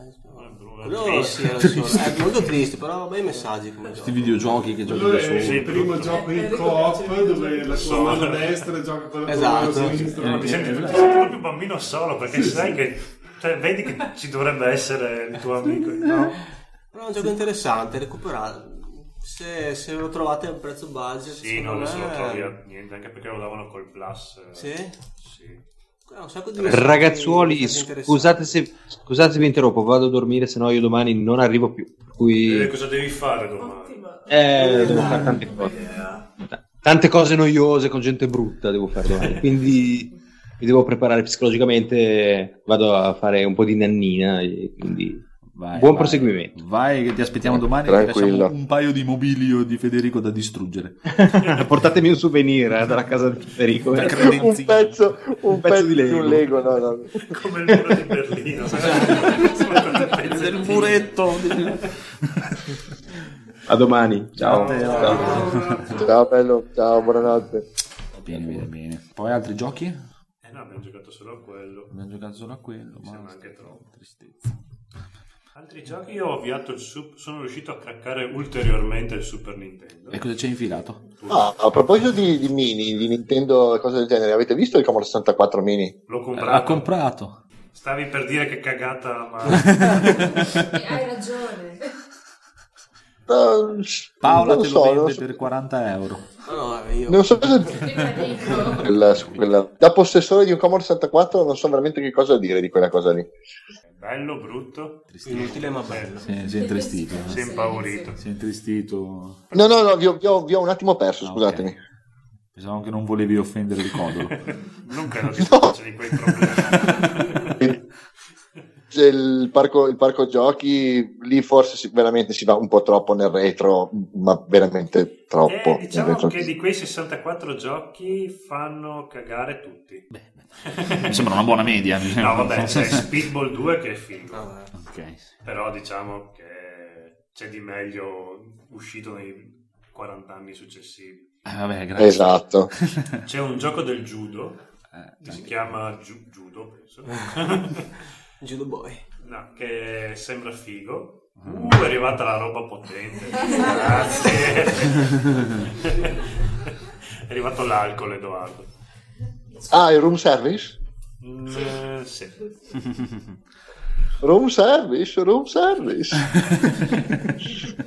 brutto, è Quello triste. sì, era solo. È molto triste, però bei messaggi come Questi videogiochi che giochi da solo. Sì, il primo gioco Eh, in le coop cooperative. dove la tua So. mano destra gioca con la tua Esatto. mano sinistra. Senti, ti senti proprio bambino solo perché sai che cioè, vedi che ci dovrebbe essere il tuo amico. No? Però è un gioco interessante, recuperato. Se, se lo trovate a un prezzo budget, Sì, non lo so, me- trovi a niente, anche perché lo davano col plus. eh. Sì? Sì. Ha un sacco di Ragazzuoli, scusate se, scusate se vi interrompo, vado a dormire, se no io domani non arrivo più. Cui cosa devi fare domani? Eh, devo fare tante cose. Tante cose noiose con gente brutta devo fare domani. Quindi mi devo preparare psicologicamente, vado a fare un po' di nannina e quindi Vai, buon vai. proseguimento. Vai che ti aspettiamo domani e ti Tranquillo. lasciamo un paio di mobilio di Federico da distruggere. Portatemi un souvenir eh, dalla casa di Federico. Eh. un pezzo, un pezzo pezzo di Lego. un Lego, no, no. Come il muro di Berlino. Del muretto. A domani. Ciao. Ciao. Ciao bello, ciao, buonanotte. Bene, bene, bene. Poi altri giochi? Eh no, abbiamo giocato solo a quello. Abbiamo giocato solo a quello, ma Sembra anche troppo. tristezza. Altri giochi io ho avviato il Sup- sono riuscito a craccare ulteriormente il Super Nintendo. E cosa ci hai infilato? Ah, a proposito di, di mini, di Nintendo e cose del genere, avete visto il Commodore 64 mini? L'ho L'ha comprato. comprato. Stavi per dire che cagata, ma hai ragione. Uh, Paola te so, lo vende so- per 40 euro. No, io... Non so cosa quella- quella- da possessore di un Commodore 64 non so veramente che cosa dire di quella cosa lì. Bello, brutto, Inutile ma bello. Sì, si è intristito. si è impaurito. Si è intristito. No, no, no, vi ho, vi ho- vi ho un attimo perso, Ah, scusatemi. Pensavo che non volevi offendere il codolo. Non credo che si faccia di quei problemi. c'è il parco, il parco giochi, lì forse si- veramente si va un po' troppo nel retro, ma veramente troppo. Eh, diciamo che di quei 64 giochi fanno cagare tutti. Mi sembra una buona media. No, vabbè, c'è Speedball 2 che è figo. Vabbè. Ok. Però diciamo che c'è di meglio uscito nei 40 anni successivi. Eh, vabbè, grazie. Esatto. C'è un gioco del judo Eh, che si chiama Ju- Judo, penso. Judo Boy. No, che sembra figo. Uh, è arrivata la roba potente. Grazie. è arrivato l'alcol, Edoardo. Ah, il room service? Mm, sì. Room service, room service.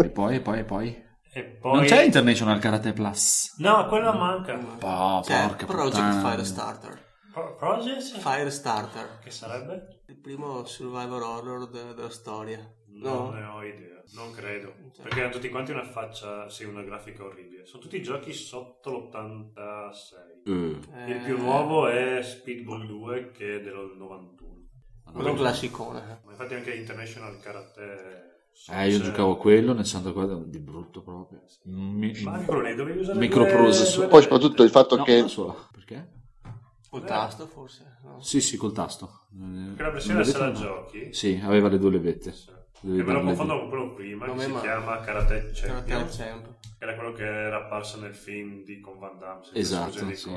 E poi, e poi, e poi. E poi... Non c'è International Karate Plus. No, quello manca. Oh, C'è porca Project puttana. Firestarter. Pro- Project? Firestarter. Che sarebbe? Il primo survivor horror de- della storia. Non No? ne ho idea, non credo. Perché hanno tutti quanti una faccia, sì, una grafica orribile. Sono tutti giochi sotto l'86. Eh, Il più nuovo è Speedball 2 che è del 91. Quello classicone. Ma infatti anche International Karate... Eh, io giocavo quello nel 64 di brutto proprio. Mi- Ma anche quello lì dovevi usare Microprocessor. due- Poi soprattutto il fatto No, che... Perché? Col tasto forse? No? Sì, sì, col tasto. Che la versione Non sala l'avete? giochi... Sì, aveva le due levette. Sì. Dovevi Che me lo confondo con quello prima, Non che si male. chiama Karate Karate Champion. Champ. Che era quello che era apparso nel film di con Van Damme. Esatto, sì, sì.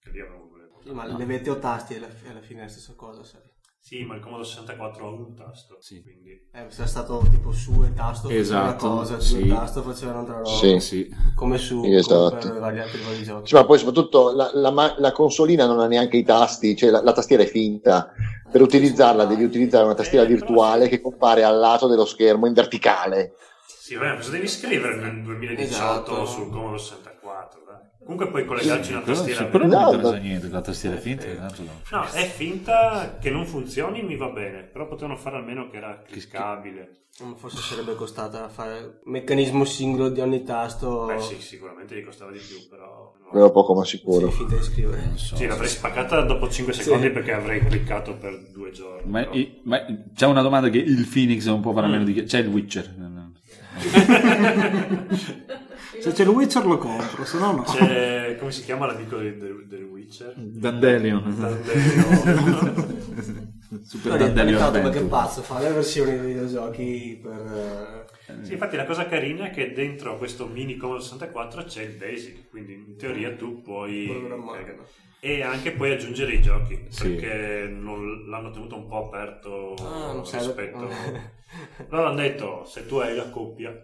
Che lì avevo. Sì, ma le vette o tasti alla, alla fine è la stessa cosa, sai. Sì, ma il Commodore 64 ha un tasto. Sì. Quindi... Eh, se era stato tipo su e tasto Esatto, una cosa, sì. su e tasto faceva un'altra roba. Sì. Sì. Come su Esatto. come per vari altri vari giochi. Sì, ma poi soprattutto la, la, la consolina non ha neanche i tasti, cioè la, la tastiera è finta. Per utilizzarla devi utilizzare una tastiera virtuale che compare al lato dello schermo in verticale. Sì, vabbè, cosa devi scrivere nel 2018 Esatto. sul Commodore 64? Comunque puoi collegarci una Però, tastiera sì, però non mi No, interessa no. niente, la tastiera è finta. tanto no. No, è finta che non funzioni, mi va bene. Però potevano fare almeno che era cliccabile. Forse sarebbe costata fare un meccanismo singolo di ogni tasto. Beh, sì, sicuramente gli costava di più, però. no. Quello poco ma Sì, sicuro. finta di scrivere. Non so. Sì, l'avrei spaccata dopo 5 secondi perché avrei cliccato per due giorni. Ma, però. i- ma c'è una domanda che il Phoenix è un po' farà meno di... C'è il Witcher. Se c'è il Witcher lo compro, se no no. C'è, come si chiama l'amico del, del, del Witcher? Dandelion. Dandelion. Super Dandelion ma che pazzo, fa le versioni dei videogiochi per... Sì, infatti la cosa carina è che dentro questo mini Commodore 64 c'è il Basic, quindi in teoria tu puoi... E anche puoi aggiungere i giochi, Sì. perché non l'hanno tenuto un po' aperto Ah, rispetto... Loro hanno detto, se tu hai la coppia...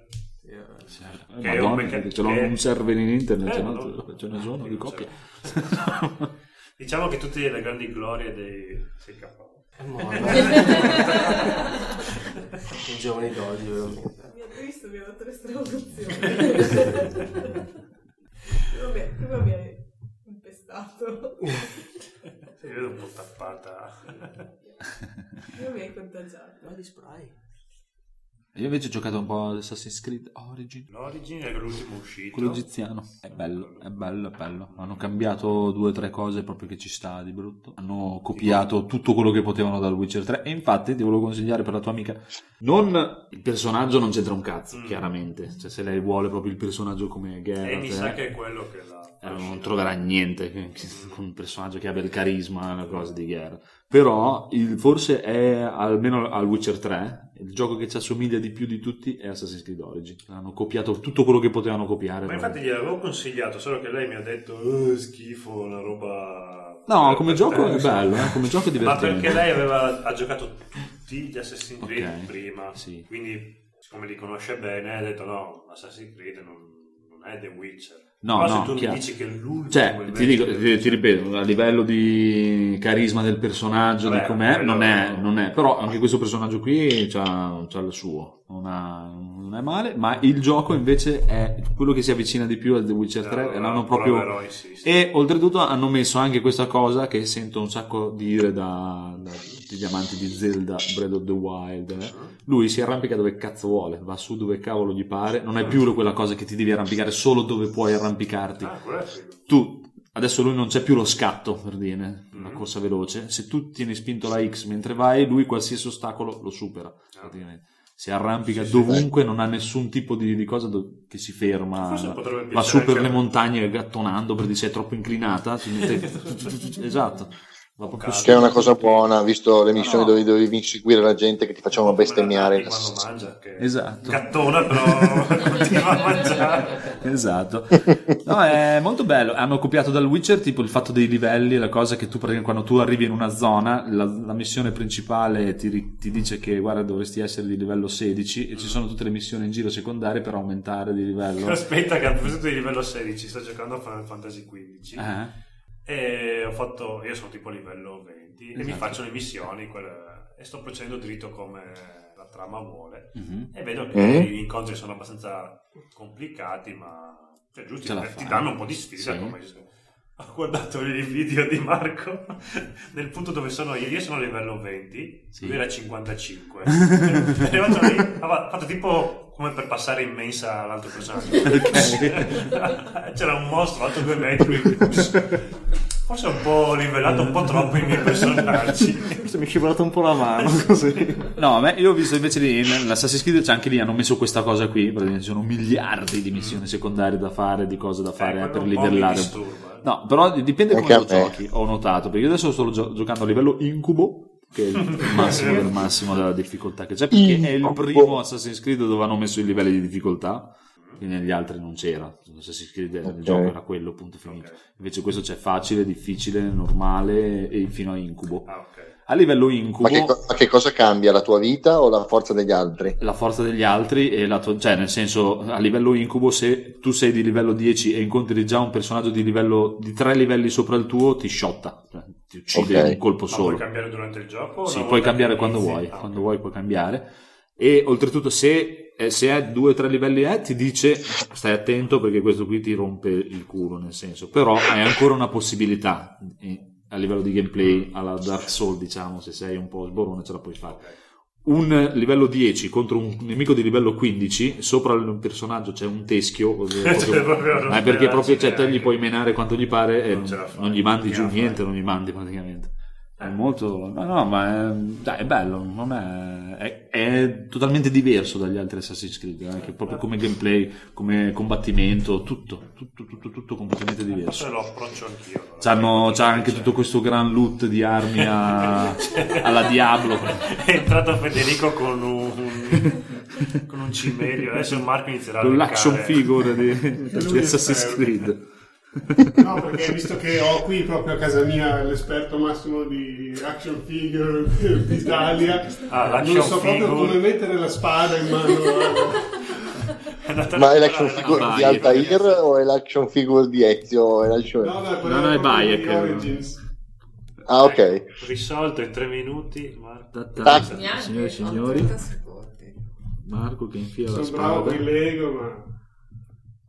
Eh, Che Madonna, ce l'ho che- un server in internet, Eh, no. ce ne sono di Non coppia. c'è. Diciamo che tutte le grandi glorie dei 6K. È morto. I giovani d'oggi, veramente. Mi ha visto, mi ha dato l'estraudizione. Vabbè, prima mi hai impestato. Si vede un po' tappata. Prima mi hai contagiato. Ma di spray. Io invece ho giocato un po' ad Assassin's Creed Origin. L'Origin è l'ultimo uscito. Quello egiziano è bello, è bello, è bello. Hanno cambiato due o tre cose proprio che ci sta di brutto. Hanno copiato tutto quello che potevano dal Witcher 3. E infatti ti volevo consigliare per la tua amica. Non il personaggio non c'entra un cazzo, Mm. chiaramente. Cioè, se lei vuole proprio il personaggio come Geralt, E mi sa eh, che è quello che l'ha. eh, non troverà niente con un personaggio che abbia il carisma, una cosa di Geralt. Però il- forse è almeno al Witcher 3 il gioco che ci assomiglia di più di tutti è Assassin's Creed Origin. Hanno copiato tutto quello che potevano copiare. Ma infatti gliel'avevo consigliato, solo che lei mi ha detto "Oh, schifo, una roba... No, come gioco te". è bello, eh, come gioco è Ma divertente. perché lei aveva, ha giocato tutti gli Assassin's Creed Ok, prima, sì. quindi siccome li conosce bene ha detto no, Assassin's Creed non, non è The Witcher. No, Però no, se tu chiaro. mi dici che l'ultimo Cioè, invece- ti, dico, ti, ti ripeto, a livello di carisma del personaggio, Vabbè, di com'è, non è, non è. Però anche questo personaggio qui c'ha, c'ha il suo, non, ha- non è male, ma il gioco invece è quello che si avvicina di più a The Witcher 3 Allora, e l'hanno proprio... proverò, insistere. E oltretutto hanno messo anche questa cosa che sento un sacco dire da, da tutti gli amanti di Zelda Breath of the Wild. eh. Lui si arrampica dove cazzo vuole, va su dove cavolo gli pare, non è più quella cosa che ti devi arrampicare solo dove puoi arrampicarti Ah, tu adesso lui non c'è più lo scatto per dire la Mhm. corsa veloce, se tu tieni spinto la X mentre vai, lui qualsiasi ostacolo lo supera. praticamente. Si arrampica dovunque, non ha nessun tipo di, di cosa do- che si ferma, va su per le montagne gattonando perché se è troppo inclinata, si mette... esatto. Che è una cosa buona, visto le missioni dove dovevi inseguire la gente che ti facevano bestemmiare. quando mangia che Esatto. gattona però continua a mangiare Esatto, no, è molto bello. Hanno copiato dal Witcher tipo il fatto dei livelli, la cosa che tu praticamente quando tu arrivi in una zona, la, la missione principale ti, ti dice che guarda dovresti essere di livello 16 e ci sono tutte le missioni in giro secondarie per aumentare di livello. aspetta che a proposito di livello 16 sto giocando a Final Fantasy XV Eh? E ho fatto io sono tipo a livello 20 e mi Esatto. faccio le missioni quelle- e sto procedendo dritto come la trama vuole Mhm. e vedo che Mhm. gli incontri sono abbastanza complicati ma cioè giusti la ti fai. danno un po' di sfida Sì. come ho guardato il video di Marco nel punto dove sono io io sono a livello 20 Sì. lui era a 55 è arrivato lì ha fatto tipo come per passare in mensa all'altro personaggio c'era un mostro alto due metri forse un po' livellato un po' troppo i miei personaggi Forse mi è scivolato un po' la mano così. No, a me- io ho visto invece lì nell'Assassin's Creed c'è anche lì hanno messo questa cosa qui, praticamente ci sono miliardi di missioni secondarie da fare, di cose da fare Eh, per quello un po' mi livellare. eh. No, però dipende come Anche lo me. giochi, ho notato, perché io adesso sto gio- giocando a livello incubo, che è il massimo del massimo della difficoltà che c'è, perché è il primo Assassin's Creed dove hanno messo i livelli di difficoltà, quindi negli altri non c'era, Assassin's Creed il Ok. gioco era quello, punto finito. Invece questo c'è facile, difficile, normale e fino a incubo. ah ok A livello incubo... Ma che, co- ma che cosa cambia? La tua vita o la forza degli altri? la forza degli altri e la tua, cioè nel senso a livello incubo se tu sei di livello 10 e incontri già un personaggio di livello di tre livelli sopra il tuo ti sciotta cioè, ti uccide Ok. in un colpo ma solo puoi cambiare durante il gioco? sì puoi cambiare quando inizi? vuoi Ah, quando vuoi puoi cambiare e oltretutto se, eh, se è due o tre livelli è ti dice stai attento perché questo qui ti rompe il culo nel senso però hai ancora una possibilità eh, a livello di gameplay alla Dark Souls diciamo se sei un po' sborone ce la puoi fare. Un livello 10 contro un nemico di livello 15 sopra il personaggio c'è un teschio così, Cioè, proprio- proprio non eh, perché proprio cioè, te gli puoi menare quanto gli pare e Non fai. non gli mandi Non giù niente non gli mandi praticamente è Eh. molto no no ma è, dai, è bello non è, è, è totalmente diverso dagli altri Assassin's Creed anche proprio come gameplay come combattimento tutto tutto tutto, tutto completamente diverso Forse lo approccio anch'io. C'hanno, c'ha anche tutto questo gran loot di armi a- alla Diablo È entrato Federico con un, con un cimelio. Adesso Marco inizierà a con l'action leccare. figure di, di Assassin's. Creed No, perché visto che ho qui proprio a casa mia l'esperto massimo di action figure d'Italia, Ah, non so proprio figure. come mettere la spada in mano. È Ma è l'action la figure di Altair o è l'action figure di Ezio? È l'action- No, no, No, no, è Bayek. Ah, ok. Risolto in tre minuti. Marco. Ta-ta. Neanche signore e signori 80 secondi. Marco che infila la Sono bravo spada con i Lego, ma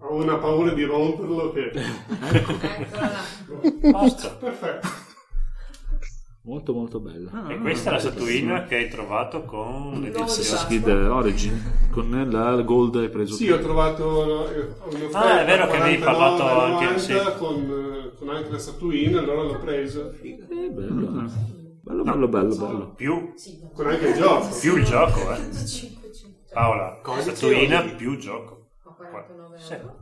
ho una paura di romperlo che... Basta. Perfetto. molto molto bella E questa è la statuina che hai trovato con Assassin's. Creed Origin con la gold hai preso Sì, ho trovato un'offerta Ah, è vero che avevi 49,90 parlato anche- sì. con, eh, con anche la statuina, allora l'ho preso. Eh, bello, eh. bello bello bello bello Più, Con anche il gioco. più il gioco, eh. 500 Paola, statuina più gioco. Ma 49 Sì.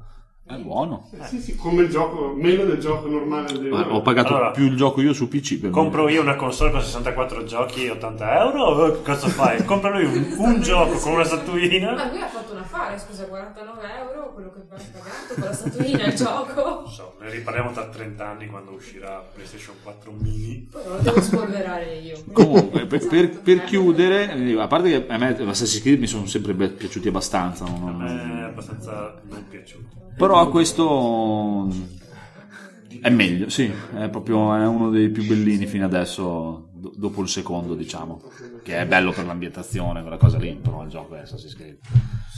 È buono Eh, sì, sì, come il gioco, meno del gioco normale del ho pagato Allora, più il gioco io su PC per Compro me. io una console con 64 giochi e 80 euro? Che cosa fai? Compra lui un, un gioco con una Ma statuina? lui ha fatto un affare, scusa, 49 euro, quello che hai pagato con la statuina il gioco. Non so, ne riparliamo tra 30 anni quando uscirà PlayStation 4 mini. Poi non lo devo spolverare io. comunque per, per- per chiudere eh, a parte che a me Assassin's Creed mi sono sempre piaciuti abbastanza non- A me è abbastanza non piaciuto. Però questo è meglio, sì, è proprio è uno dei più bellini fino adesso, do- dopo il secondo, diciamo, che è bello per l'ambientazione, quella cosa lì, però il gioco è Assassin's Creed.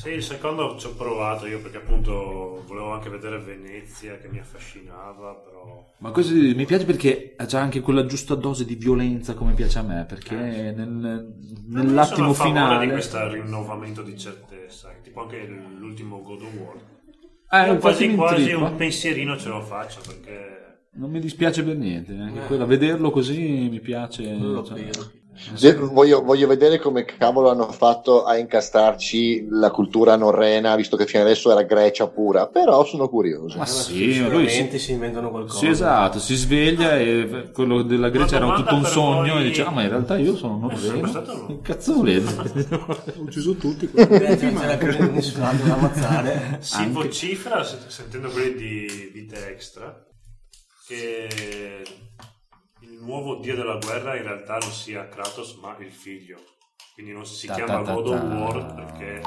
Sì, il secondo ci ho provato io perché appunto volevo anche vedere Venezia che mi affascinava, però... Ma questo mi piace perché c'è anche quella giusta dose di violenza come piace a me, perché nel- Sono nell'attimo a favore finale... di questo rinnovamento di certezza, tipo anche l'ultimo God of War. Eh, quasi quasi un pensierino ce lo faccio perché Non mi dispiace per niente, anche quella, vederlo così mi piace. Quello lo cioè, voglio, voglio vedere come cavolo hanno fatto a incastarci la cultura norrena, visto che fino adesso era Grecia pura, però sono curioso. ma sì, lui Sicuramente si, si inventano qualcosa. sì, esatto, si sveglia e quello della Grecia era tutto un sogno voi- e dice, ah ma in realtà io sono Sempre stato norveno. no? Che cazzo volete? Ho ucciso tutti. Beh, non c'era più nessun altro da ammazzare. Si vocifera, se- sentendo quelli di Vite Extra, che nuovo dio della guerra in realtà non sia Kratos ma il figlio. Quindi non si Ta chiama ta ta God of. War perché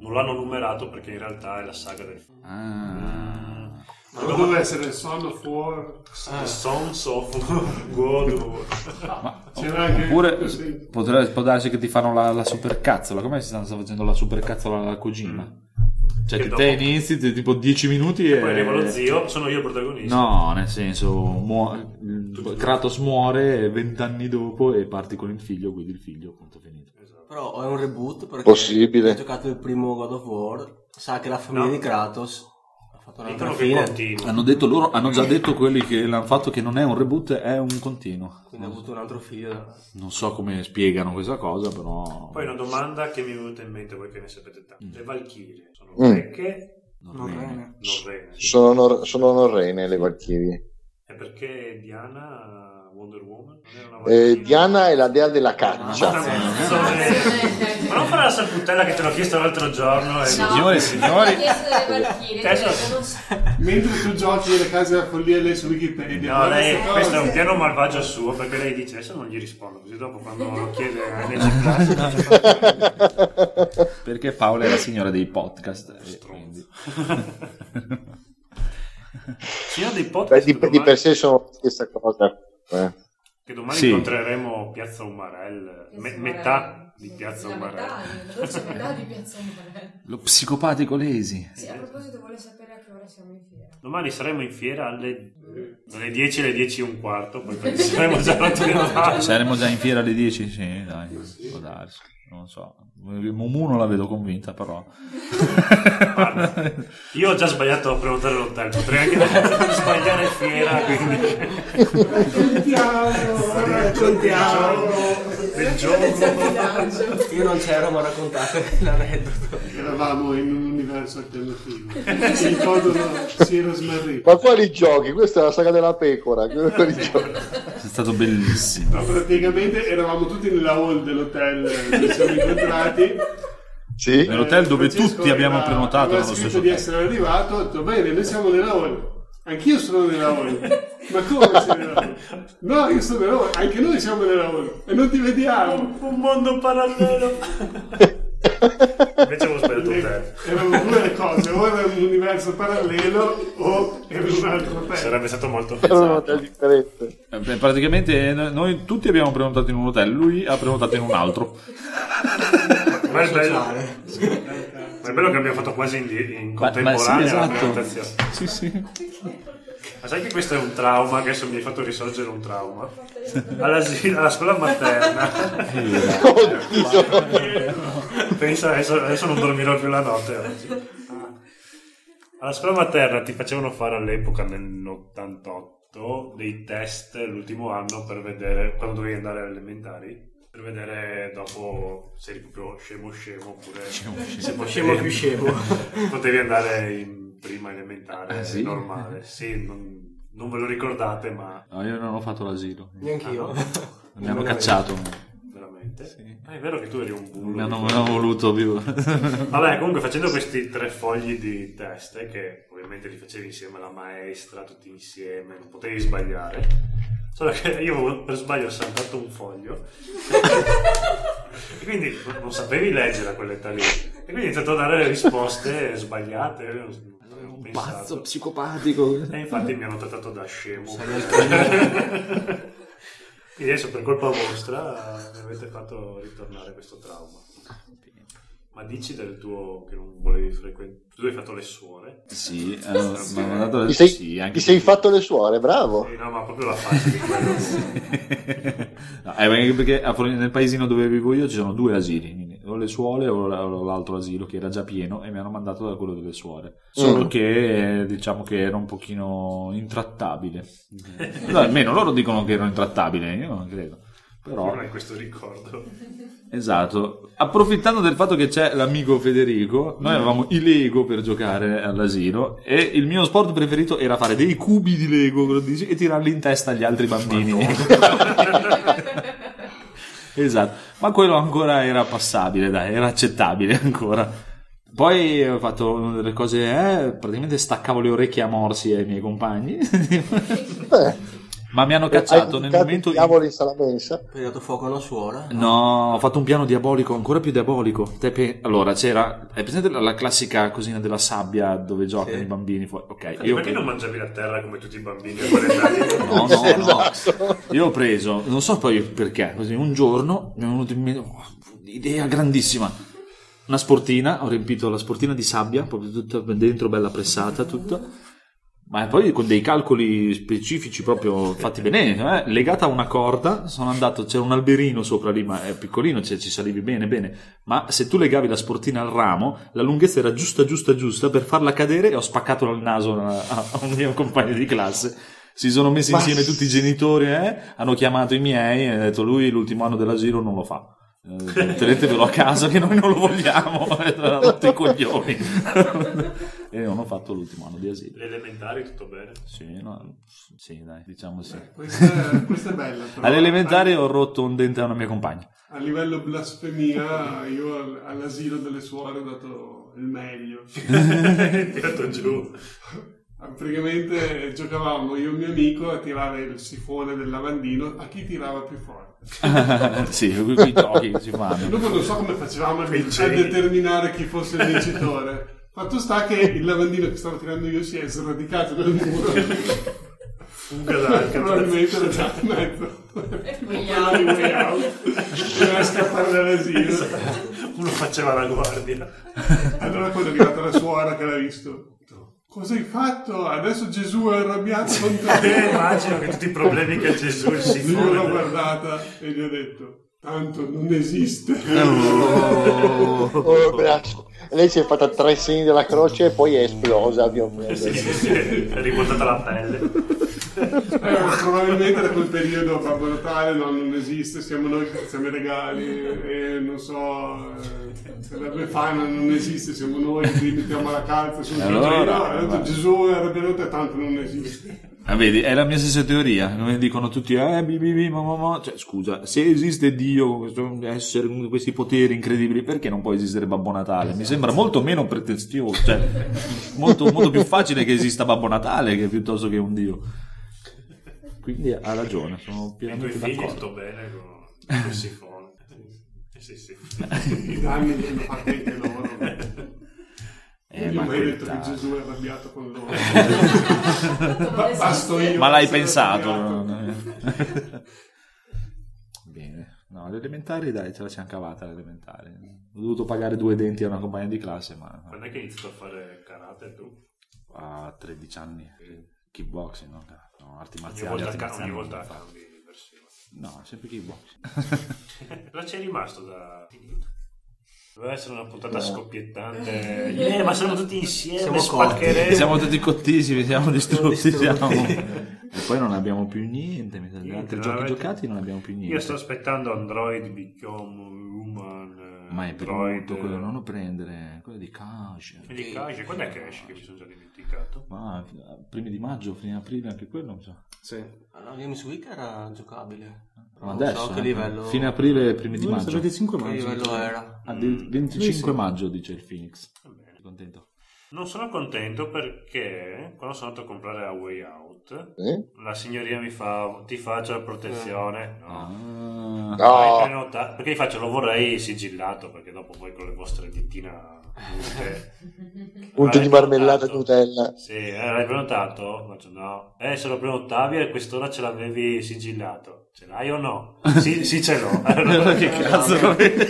non l'hanno numerato perché in realtà è la saga del figlio. Ah. Ma doveva essere Son of War. The Sons of God of War. Ma- C'era anche Oppure così. potrebbe, può darsi che ti fanno la, la supercazzola. Come si stanno facendo la supercazzola alla Kojima? Cioè Che dopo- te inizi ti- tipo 10 minuti e... Poi arriva lo zio, sono io il protagonista. No, nel senso, muo- Kratos muore vent'anni dopo e parti con il figlio, quindi il figlio, punto finito. Però è un reboot perché Possibile. ha giocato il primo God of War, sa che la famiglia No. di Kratos fatto Dicono che fine, continua. Hanno detto loro, hanno già detto quelli che l'hanno fatto che non è un reboot, è un continuo. quindi ha avuto un altro figlio. Non so come spiegano questa cosa, però... Poi una domanda che mi è venuta in mente, voi che ne sapete tanto. Le Valchirie sono Mm. greche, Norrene. norrene. Sono, nor- sono norrene le Valchirie. E perché Diana, Wonder Woman, Eh? Diana è la dea della caccia. Ma non fare la saputella che te l'ho chiesto l'altro giorno. E Signore e signori, Mentre tu giochi le case della follia lei su Wikipedia. No, lei, questo è un piano malvagio suo perché lei dice adesso non gli rispondo, così dopo quando chiede a perché Paola è la signora dei podcast. e quindi- Signor dei Beh, podcast di, domani, di per sé sono la stessa cosa. Eh. che domani Sì. incontreremo Piazza Umarell, me- metà di Piazza La Umarell. metà, la dolce metà di Piazza Umarell. Lo psicopatico Lesi. Sì, a proposito, vuole sapere a che ora siamo in fiera. Domani saremo in fiera alle, alle 10 alle 10 e un quarto, poi saremo già. Saremo già in fiera alle 10? Sì, dai, può darsi. Non so. Mumu non la vedo convinta, però. Guarda, io ho già sbagliato a prenotare l'hotel, potrei anche sbagliare fiera, quindi Raccontiamo, raccontiamo. Del gioco. Io non c'ero ma raccontate l'aneddoto. Eravamo in un universo alternativo. Il Codolo si era smarrito. Ma quali giochi? Questa è la saga della pecora. Quali giochi? È stato bellissimo. Ma praticamente eravamo tutti nella hall dell'hotel dove ci siamo incontrati. Sì? Nell'hotel dove Francesco tutti abbiamo aveva- prenotato aveva nello scritto di essere arrivato, ho detto bene, noi siamo nella hall. Anch'io sono nella hall. Ma come sei hall? No, io sono hall. Anche noi siamo hall. E non ti vediamo. Un mondo parallelo. Invece avevo sbagliato hotel. Erano due le cose, o era un universo parallelo o era un altro hotel. Sarebbe stato molto un hotel differente. Eh, beh, Praticamente no- noi tutti abbiamo prenotato in un hotel, lui ha prenotato in un altro. Ma è bello. Ma è bello che abbiamo fatto quasi in, in Ma, ma sì, contemporanea la esatto. presentazione. Sì, sì. Ma sai che questo è un trauma? Che adesso mi hai fatto risorgere un trauma. All'asilo- alla scuola materna. Pensa, adesso, adesso non dormirò più la notte oggi. Alla scuola materna ti facevano fare all'epoca, nell'88, dei test l'ultimo anno per vedere, quando dovevi andare alle elementari, per vedere dopo se eri proprio scemo scemo oppure se potevi, Scemo più scemo. potevi andare in prima elementare Ah, sì? normale. Sì, non, non ve lo ricordate, ma No, io non ho fatto l'asilo. Neanch'io. Mi hanno cacciato. veramente. Ah, è vero che tu eri un bullo. Mi hanno, hanno voluto più. Vabbè, comunque facendo questi tre fogli di test, eh, che ovviamente li facevi insieme alla maestra, tutti insieme, non potevi sbagliare. Solo che io per sbaglio ho saltato un foglio. e quindi non sapevi leggere a quell'età lì. E quindi ho iniziato a dare le risposte sbagliate. Avevo Un pensato. pazzo psicopatico. E infatti mi hanno trattato da scemo. Quindi adesso per colpa vostra mi avete fatto ritornare questo trauma. Ma dici del tuo che non volevi frequentare. Tu hai fatto le suore. Sì, eh, mi hanno dato Ti sei, sì, anche ti sei fatto le suore, bravo. Sì, no, ma proprio la faccia di quello. No, eh, perché nel paesino dove vivo io ci sono due asili, o le suore o l'altro asilo che era già pieno e mi hanno mandato da quello delle suore. Solo Mm. che eh, diciamo che era un pochino intrattabile. No, almeno loro dicono che ero intrattabile, io non credo. Però Non hai questo ricordo. Esatto, approfittando del fatto che c'è l'amico Federico, noi avevamo i Lego per giocare all'asilo e il mio sport preferito era fare dei cubi di Lego e tirarli in testa agli altri bambini. esatto, ma quello ancora era passabile, dai, era accettabile ancora. Poi ho fatto una delle cose, eh, praticamente staccavo le orecchie a morsi ai miei compagni, Eh, ma mi hanno hai cacciato nel momento in diavoli in sala mensa. Hai dato fuoco a una suora? No, ho fatto un piano diabolico, ancora più diabolico. Pe- Allora, c'era. Hai presente la, la classica cosina della sabbia dove giocano Sì. i bambini? fuori? Ok, Perché io. perché non mangiavi la terra come tutti i bambini a 40 anni? No, no, no. Esatto. Io ho preso, non so poi perché, così un giorno mi è venuto in mente. oh, idea grandissima. Una sportina, ho riempito la sportina di sabbia, proprio tutta dentro, bella pressata, tutta. Ma poi con dei calcoli specifici proprio fatti bene, eh? legata a una corda, sono andato, c'era un alberino sopra lì, ma è piccolino, cioè, ci salivi bene, bene, ma se tu legavi la sportina al ramo, la lunghezza era giusta, giusta, giusta per farla cadere e ho spaccato il naso a, a un mio compagno di classe. Si sono messi Ma- insieme tutti i genitori, eh? hanno chiamato i miei e hanno detto lui l'ultimo anno dell'asilo non lo fa. Eh, Tenetevelo a casa che noi non lo vogliamo, rotto i coglioni. e non ho fatto l'ultimo anno di asilo. Le elementari tutto bene? Sì, no, sì, dai, diciamo sì. Questa, questa è bella. però. All'elementare ho rotto un dente a una mia compagna. A livello blasfemia, io al- all'asilo delle suore ho dato il meglio. Tirato giù. Praticamente giocavamo io e mio amico a tirare il sifone del lavandino a chi tirava più forte. sì, quei giochi che si fanno. Dopo non so come facevamo a, determinare chi fosse il vincitore. Fatto sta che il lavandino che stavo tirando io si è sradicato dal muro. Fuga dal Probabilmente era già in mezzo. Di way out. Doveva scappare dall'asilo. Uno faceva la guardia. Allora quando è arrivata la suora che l'ha visto. Cosa hai fatto? Adesso Gesù è arrabbiato con Eh, te. immagino che tutti i problemi che ha Gesù il Io l'ho guardata e gli ho detto, tanto non esiste. Oh, braccio. Lei si è fatta tre segni della croce e poi è esplosa ovviamente. Sì, sì, sì, è riportata la pelle. Eh, probabilmente da quel periodo Babbo Natale no, non esiste, siamo noi che facciamo i regali e non so, eh, la Befana non esiste, siamo noi che mettiamo la calza sul Allora, e detto, va. Gesù è arrabbiato e tanto non esiste. Ah, vedi, è la mia stessa teoria. Come dicono tutti, eh, bi, bi, bi, ma, ma, ma. Cioè, scusa, se esiste Dio con questo essere, con questi poteri incredibili, perché non può esistere Babbo Natale? Mi sembra molto meno pretenzioso, cioè, molto, molto più facile che esista Babbo Natale che piuttosto che un Dio. Quindi ha ragione, sono I tuoi pienamente figli d'accordo. sto bene con il sifone. Eh, Sì, sì. I danni li hanno fatti anche loro. Eh, ma mai detto che. Gesù è arrabbiato con loro. Basto io. Ma l'hai pensato? Bene, no, alle elementari dai, ce la siamo cavata alle elementari. Ho dovuto pagare due denti a una compagna di classe, ma Quando è che hai iniziato a fare karate tu? a 13 anni. Kickboxing, no? No arti Ogni marziali. volta, arti ogni volta cambi versione. No, sempre kickboxing. Cosa c'è rimasto da... Doveva essere una puntata scoppiettante. Eh, ma siamo tutti insieme, Siamo siamo tutti cottissimi, siamo distrutti. distrutti. siamo- E poi non abbiamo più niente. mi sa, altri giochi avete- giocati non abbiamo più niente. Io sto aspettando Android Become Human. Eh, Ma è per Android. molto quello, non lo prendere, quello di Cash. E di Cash, quando è che esce che mi sono già dimenticato? Ma primi di maggio, fine aprile, anche quello, mi sa. Sì. Allora, Games Week era giocabile. Ma Non adesso, so che eh, livello, fine aprile, primi di maggio. 25 che maggio. livello era. Ah, del 25 maggio dice il Phoenix. Va bene. Contento. Non sono contento perché quando sono andato a comprare a Way Out, Eh? la signoria mi fa ti faccio la protezione. No. Ah. No, prenota- perché gli faccio lo vorrei sigillato perché dopo poi con le vostre dittina brutte. punto di marmellata di prenotato? Nutella. Sì, eh, l'hai prenotato? Faccio no. Eh, se lo prenotavi a quest'ora ce l'avevi sigillato. Ce l'hai o no? Sì, sì ce l'ho. Allora, che cazzo vedi?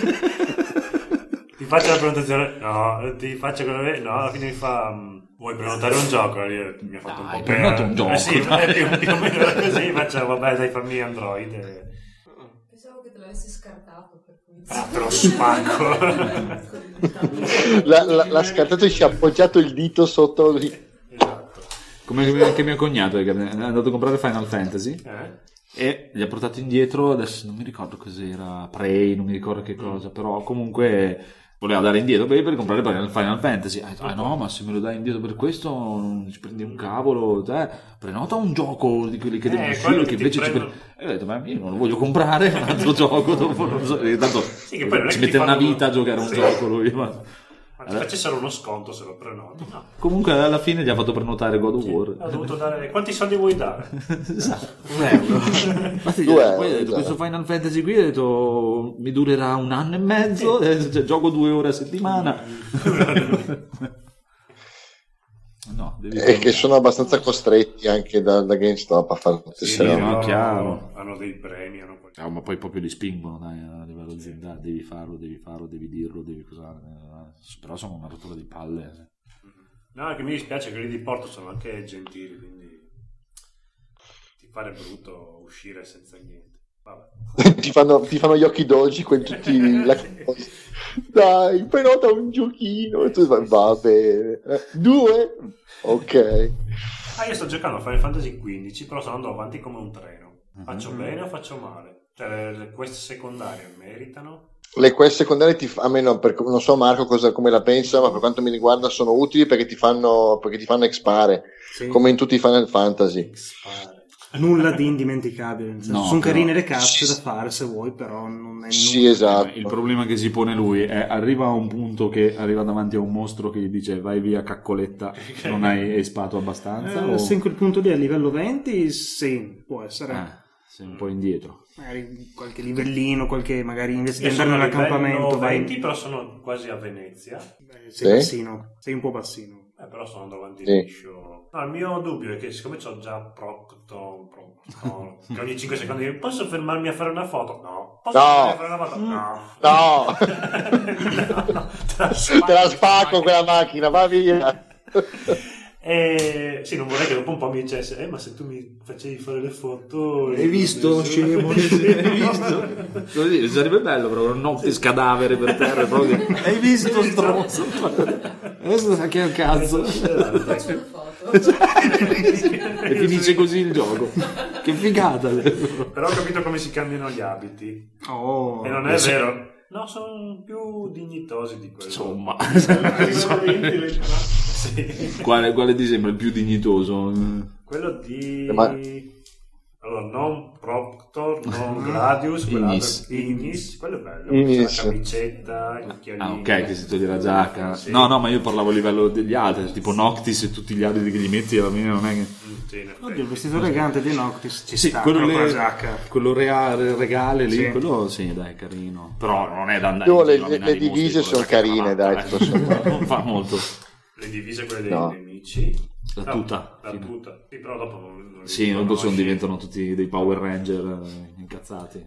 Ti faccio la prenotazione? No, ti faccio quella No, alla fine mi fa. Vuoi prenotare un gioco? Io- mi ha fatto Dai, un po' prenota per... un gioco, Eh sì, dai. più, più o meno così. Faccio, vabbè, dai, fammi Android. e- Pensavo che te l'avessi scartato per cui. Ah, te lo spacco. L'ha, l'ha, l'ha scartato e ci ha appoggiato il dito sotto lì. esatto. Come anche mio cognato è andato a comprare Final Fantasy Eh? e gli ha portato indietro, adesso non mi ricordo cos'era, Prey, non mi ricordo che cosa, però comunque voleva dare indietro per, per comprare Final Final Fantasy. Detto, ah no, ma se me lo dai indietro per questo non ci prendi un cavolo, te, prenota un gioco di quelli che Eh, devono uscire, che invece ci prendono- pre- E ho detto, ma io non lo voglio comprare, un altro gioco, dopo non so, tanto è ci mette una vita a giocare a un Sì. gioco lui, ma... Ma ti facessero uno sconto se lo prenoti. No. Comunque alla fine gli ha fatto prenotare God of War. Ha dovuto dare... Quanti soldi vuoi dare? Un euro. Infatti, Due poi euro, ho detto, esatto. questo Final Fantasy qui ho detto mi durerà un anno e mezzo, eh, cioè, gioco due ore a settimana. no, devi E che sono abbastanza costretti anche da, da GameStop a fare tutte Sì, queste robe. no, hanno- chiaro. Hanno dei premi, hanno. Ah, ma poi proprio li spingono dai, a livello aziendale, devi farlo, devi farlo, devi dirlo, devi cosare. Però sono una rottura di palle. eh. No, che mi dispiace che quelli di Porto sono anche gentili, quindi ti pare brutto uscire senza niente. Vabbè. ti, fanno, ti fanno gli occhi dolci con tutti la dai prenota un giochino e tu vai, va bene Eh, due ok Ah, io sto giocando a Final Fantasy XV, però sto andando avanti come un treno. Faccio bene o faccio male? Le, quest secondarie meritano? le quest secondarie ti, fa- a me non, per- non so Marco cosa, come la pensa ma per quanto mi riguarda sono utili perché ti fanno, perché ti fanno expare Sì. come in tutti i Final Fantasy Spare. Nulla di indimenticabile. nel senso, No, sono però- carine le capsule da fare se vuoi, però non è sì nulla. esatto Il problema che si pone lui è arriva a un punto che arriva davanti a un mostro che gli dice vai via caccoletta, non hai espato abbastanza? Eh, o... Se in quel punto lì a livello 20, sì, può essere. Eh, sei un po' indietro. Magari qualche livellino, qualche magari invece di andare sono nell'accampamento livello vai 20, però sono quasi a Venezia. Beh, sei Sì? bassino, sei un po' bassino. Eh, però sto andando avanti Sì. liscio. No, il mio dubbio è che siccome ho già Procton, Procton, che ogni 5 secondi dico, posso fermarmi a fare una foto? No. Posso No. fermarmi a fare una foto? No. no No, te la te la spacco quella macchina va via E sì, non vorrei che dopo un po' mi dicesse, eh, ma se tu mi facevi fare le foto... Hai visto? Scemo? Hai visto? Così, sarebbe bello però un Noctis cadavere per terra proprio. Hai visto stronzo? Adesso sa che è un cazzo. E finisce così il gioco. Che figata. Però ho capito come si cambiano gli abiti. Oh, E non è vero. No, sono più dignitosi di quello. Insomma. Sì. Quale, quale ti sembra il più dignitoso? Quello di... Ma- Allora, non Proctor, non Gladius, Ignis. quell'altro- Ignis, quello è bello. Ignis. La camicetta, gli occhialini. Ah, ok, che si toglie la giacca. Sì. No, no, ma io parlavo a livello degli altri, tipo Noctis e tutti gli altri che gli metti, alla fine non è che. Mm, sì. Oddio, il vestito elegante di Noctis ci Sì, sta, quello, giacca. quello rea- regale lì, Sì. quello sì, dai, carino. Però non è da andare. Io in le- le- le divise sono carine, dai, eh. Non fa molto. Le divise quelle dei No. nemici. La tuta, La tuta. Sì, però dopo non, Sì, dopo sono, diventano tutti dei Power Ranger eh, incazzati.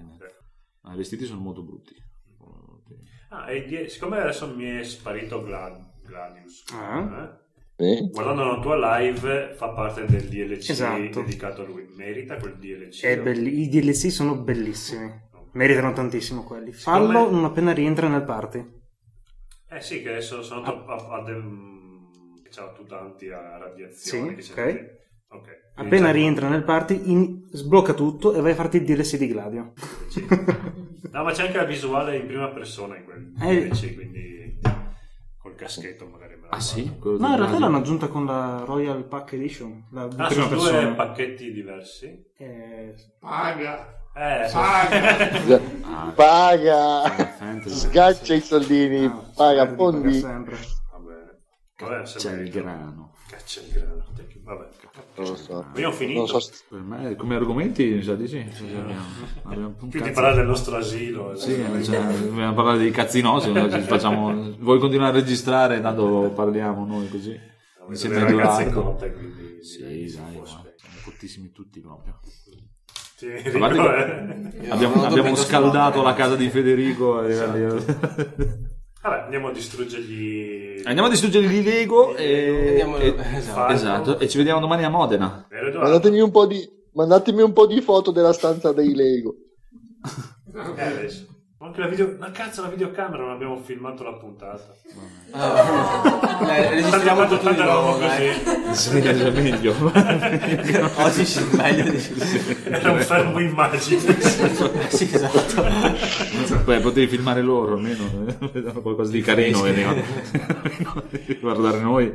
Ma i vestiti sono molto brutti. Ah, e die- siccome adesso mi è sparito Gla- Gladius, Ah. eh, Sì. guardando la tua live fa parte del DLC Esatto. dedicato a lui. Merita quel DLC? È belli- I DLC sono bellissimi. Meritano tantissimo quelli. Fallo non appena rientra nel party. Eh sì, che adesso sono andato a, a del... Ciao tu tanti a radiazione. Sì, che ok. siete- ok. Quindi Appena rientra nel party, in- sblocca tutto e vai a farti il DLC di Gladio. No, ma c'è anche la visuale in prima persona in quel Eh. DLC, quindi col caschetto magari. Ah sì? Quello No, in realtà l'hanno aggiunta con la Royal Pack Edition. La Ah, prima sono due persona. pacchetti diversi? Eh, Paga. Eh, Paga. Ah, paga sgaccia i soldini no, paga di pagare fondi. Vabbè, C'è sembra il grano. Caccia il grano. Vabbè. non lo so Abbiamo finito. non so Per me, come argomenti, mi sa di sì. Sì, sì, abbiamo, abbiamo un Più di cazzo- parlare del nostro asilo. eh. Sì, cioè, dobbiamo parlare dei cazzi nostri, noi ci facciamo... vuoi continuare a registrare, tanto parliamo noi così. Edoardo. note, quindi Sì, dai, siamo fottissimi tutti proprio. Sì, eh. abbiamo, abbiamo scaldato la casa di Federico. a livelli- Vabbè, andiamo a distruggergli. Andiamo a distruggere gli Lego e... Vediamo- e- esatto. esatto, e ci vediamo domani a Modena. Mandatemi un po' di mandatemi un po' di foto della stanza dei Lego Eh, adesso. Anche la video... Ma cazzo, la videocamera non abbiamo filmato la puntata. Tanto eravamo nuovo, dai. così. Sì, è meglio. Oggi sì, meglio di Era un fermo immagine. Sì, esatto. Beh, potevi filmare loro almeno, eh, qualcosa di carino, venivano guardare noi.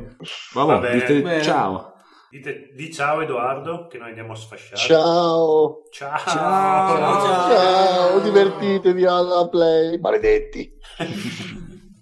Va Vabbè, bene. dite ciao. Dite, di ciao Edoardo, che noi andiamo a sfasciare. Ciao. Ciao. Ciao, ciao. Ciao, divertitevi alla play, maledetti.